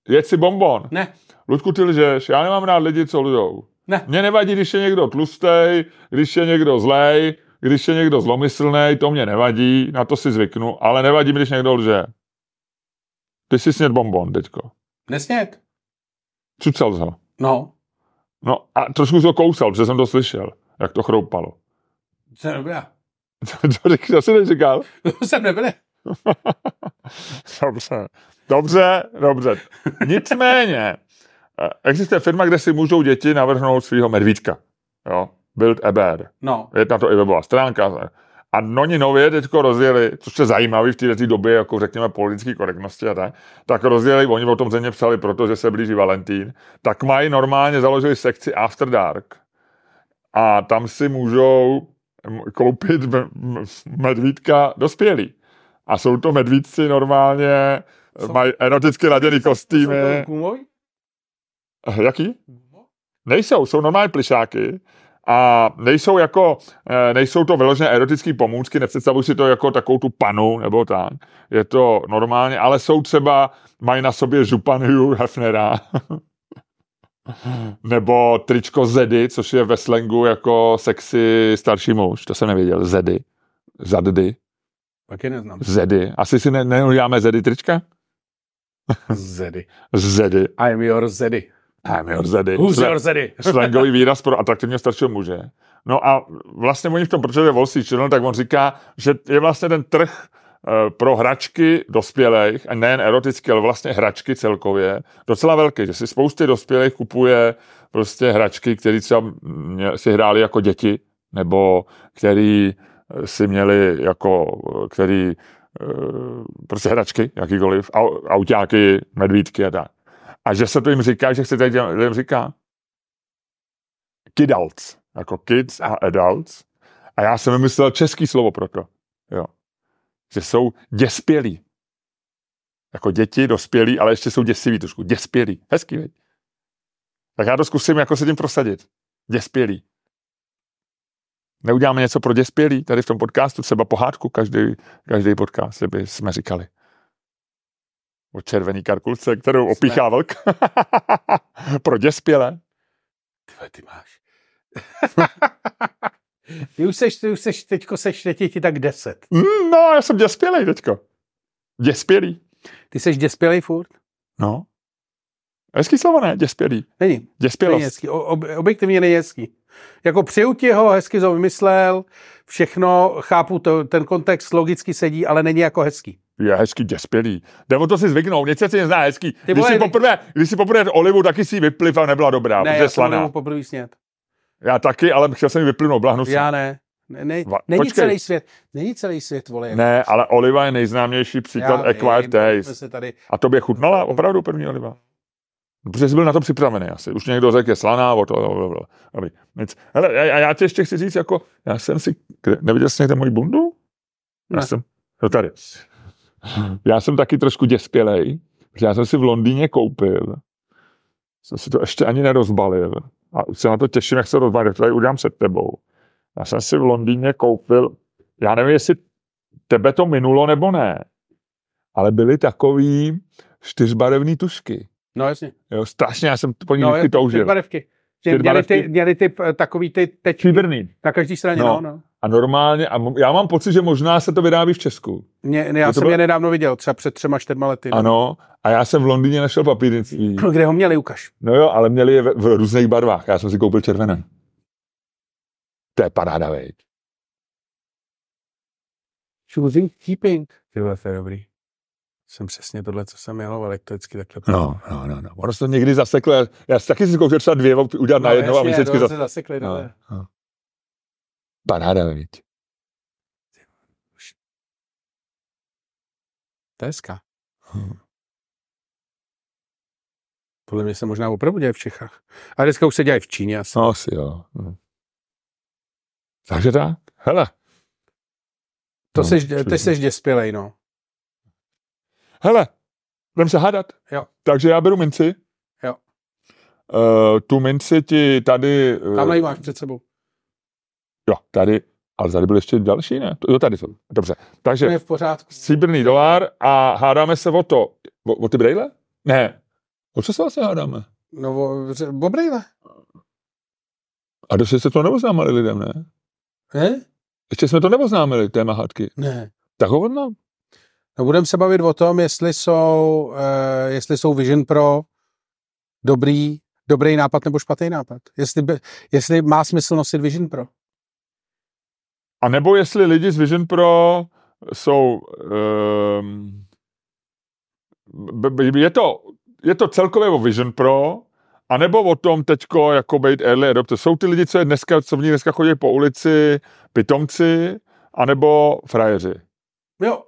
Jedz si bonbon. Ne. Ludku, ty lžeš. Já nemám rád lidi, co lžou. Ne. Mně nevadí, když je někdo tlustej, když je někdo zlej, když je někdo zlomyslný, to mě nevadí, na to si zvyknu, ale nevadí mi, když někdo lže. Ty jsi sněd bonbon teďko. Nesněd. Cucal ho. No. No a trošku to kousal, protože jsem to slyšel, jak to chroupalo. Jsem nebyl. to, to, to jsi neříkal? To jsem nebyl. *laughs* *laughs* *laughs* dobře, dobře, dobře. Nicméně, eh, existuje firma, kde si můžou děti navrhnout svého medvídka. Jo? Build a bear. No. Je na to i webová stránka. A oni nově teďko rozjeli, což je zajímavé v této době, jako řekněme politické korektnosti a tak, tak rozjeli, oni o tom země psali, protože se blíží Valentín, tak mají normálně založili sekci After Dark. A tam si můžou koupit medvídka dospělý. A jsou to medvídci normálně, jsou, mají eroticky laděný kostýmy. Jsou to Jaký? Nejsou, jsou normální plišáky a nejsou jako, eh, nejsou to vyložené erotické pomůcky, nepředstavuji si to jako takovou tu panu nebo tak. Je to normálně, ale jsou třeba, mají na sobě župan Hugh Hefnera. *laughs* nebo tričko Zedy, což je ve slangu jako sexy starší muž, to jsem nevěděl, Zedy, Zaddy. Taky neznám. Zedy. Asi si ne, neuděláme Zedy trička? Zedy. Zedy. I'm your Zedy. I'm your Zedy. Who's Sl- your Zedy? *laughs* slangový výraz pro atraktivně staršího muže. No a vlastně oni v tom, protože je Wall Street Journal, tak on říká, že je vlastně ten trh eh, pro hračky dospělých, a nejen erotické, ale vlastně hračky celkově, docela velký, že si spousty dospělých kupuje prostě hračky, které třeba si hráli jako děti, nebo který si měli jako, který prostě hračky, jakýkoliv, autáky, medvídky a tak. A že se to jim říká, že se to jim říká kidults, jako kids a adults. A já jsem vymyslel český slovo pro to. Jo. Že jsou děspělí. Jako děti, dospělí, ale ještě jsou děsiví trošku. Děspělí. Hezký, veď? Tak já to zkusím jako se tím prosadit. Děspělí. Neuděláme něco pro děspělí tady v tom podcastu, třeba pohádku, každý, každý podcast, by jsme říkali. O červený karkulce, kterou opíchá vlk. *laughs* pro děspělé. Ty, ty máš. *laughs* ty už seš, ty už seš, teďko seš ti tak deset. Mm, no, já jsem děspělej teďko. Děspělý. Ty seš děspělej furt? No. Hezký slovo, ne? Děspělý. Není. Děspělost. Není hezký. O, ob, objektivně není hezký. Jako přeju ti ho, hezky to vymyslel, všechno, chápu, to, ten kontext logicky sedí, ale není jako hezký. Je hezký, děspělý. Jde o to si zvyknout, něco si nezná hezký. Ty když, si poprvé, když si poprvé olivu, taky si vypliv a nebyla dobrá, ne, já slaná. jsem poprvé snět. Já taky, ale chtěl jsem ji vyplynout, blahnu Já ne. Ne, ne, není Počkej. celý svět, není celý svět, vole. Ne, ale oliva je nejznámější příklad Já, acquired taste. Tady... A tobě chutnala opravdu první oliva? Protože jsi byl na to připravený asi. Už někdo řekl, je slaná, o to, Dobrý. Nic. Hele, a já ti ještě chci říct, jako, já jsem si, neviděl jsi někde moji bundu? Já ne. jsem, no tady. Já jsem taky trošku děspělej, protože já jsem si v Londýně koupil, jsem si to ještě ani nerozbalil a už se na to těším, jak se rozbalit, to tady udělám před tebou. Já jsem si v Londýně koupil, já nevím, jestli tebe to minulo nebo ne, ale byly takový čtyřbarevné tušky. No jasně. Jo, strašně, já jsem po ní no, toužil. Čtyřbarevky. Měli ty, měli ty takový ty tečky Stříbrný. na každé straně, no. no, no. A normálně, a já mám pocit, že možná se to vyrábí v Česku. Mě, já jsem bylo... je nedávno viděl, třeba před třema, čtyřma lety. No. Ano, a já jsem v Londýně našel papírnictví. Kde ho měli, ukaž. No jo, ale měli je v, v různých barvách. Já jsem si koupil červené. To je paráda, veď. Choosing keeping. Tyhle, to je dobrý. Jsem přesně tohle, co jsem jel, ale to vždycky takhle. No, no, no, no. Ono se to někdy zaseklo. Já taky si zkoušel třeba dvě udělat no, na jedno a vždycky zase... zasekli. No, no. Paráda, veď. To je hezká. Hmm. Podle mě se možná opravdu děje v Čechách. A dneska už se děje v Číně asi. No asi jo. No. Takže tak, hele. To no, seš, ty seš děspělej, no. Hele, budeme se hádat. Jo. Takže já beru minci. Jo. Uh, tu minci ti tady... Uh, Tamhle ji máš před sebou. Jo, tady. Ale tady byly ještě další, ne? Jo, tady jsou. Dobře. Takže je v pořádku. stříbrný dolar a hádáme se o to. O, o ty brejle? Ne. O co se vlastně hádáme? No, o, o brejle. A došli se to neoznámili lidem, ne? Ne? Ještě jsme to neoznámili, téma hádky. Ne. Tak ho. No, budeme se bavit o tom, jestli jsou, uh, jestli jsou Vision Pro dobrý, dobrý nápad nebo špatný nápad. Jestli, by, jestli má smysl nosit Vision Pro. A nebo jestli lidi z Vision Pro jsou... Um, je, to, je to celkově o Vision Pro, a nebo o tom teďko jako být early adopter. Jsou ty lidi, co, je dneska, co v ní dneska chodí po ulici, pitomci, anebo frajeři. Jo.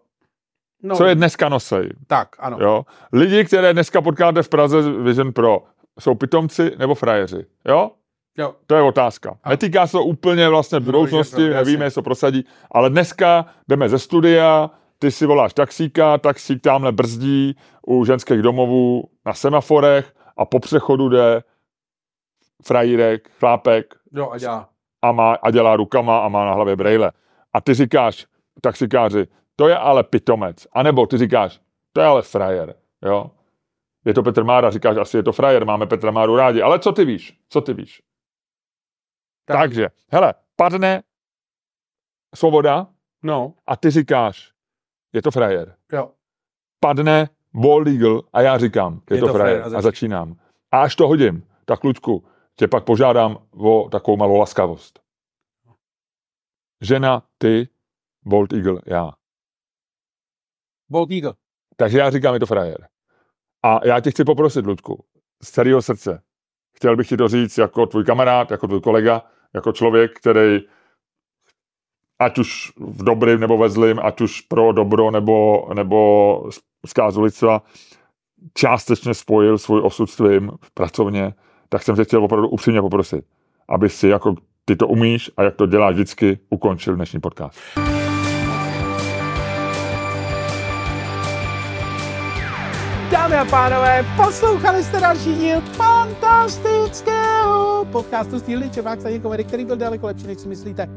No. Co je dneska nosej. Tak, ano. Jo? Lidi, které dneska potkáte v Praze Vision Pro, jsou pitomci nebo frajeři. Jo? Jo. To je otázka. A. Netýká se to úplně vlastně v budoucnosti, nevíme, jestli to prosadí, ale dneska jdeme ze studia, ty si voláš taxíka, taxík tamhle brzdí u ženských domovů na semaforech a po přechodu jde frajírek, chlápek jo, a, dělá. A, má, a dělá rukama a má na hlavě brejle. A ty říkáš taxikáři, to je ale pitomec. A nebo ty říkáš, to je ale frajer. Jo? Je to Petr Mára, říkáš, asi je to frajer, máme Petra Máru rádi. Ale co ty víš? Co ty víš? Tak. Takže, hele, padne svoboda no. a ty říkáš, je to frajer. Jo. Padne ball legal a já říkám, je, je to, to frajer, frajer a, začínám. A až to hodím, tak Luďku, tě pak požádám o takovou malou laskavost. Žena, ty, Bolt Eagle, já. Bald Eagle. Takže já říkám, je to frajer. A já tě chci poprosit, Ludku, z celého srdce. Chtěl bych ti to říct jako tvůj kamarád, jako tvůj kolega, jako člověk, který ať už v dobrým nebo ve zlým, ať už pro dobro nebo, nebo zkázu lidstva, částečně spojil svůj osud s tvým pracovně, tak jsem tě chtěl opravdu upřímně poprosit, aby si jako ty to umíš a jak to děláš vždycky, ukončil dnešní podcast. Dámy a pánové, poslouchali jste další díl fantastického podcastu Stílny Čevák Staněk komedy, který byl daleko lepší, než si myslíte.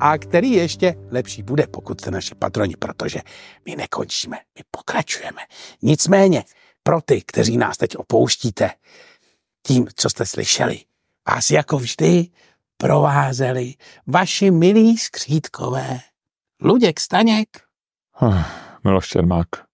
A který ještě lepší bude, pokud jste naši patroni, protože my nekončíme, my pokračujeme. Nicméně, pro ty, kteří nás teď opouštíte, tím, co jste slyšeli, vás jako vždy provázeli vaši milí skřítkové. Luděk Staněk. Miloš Čermák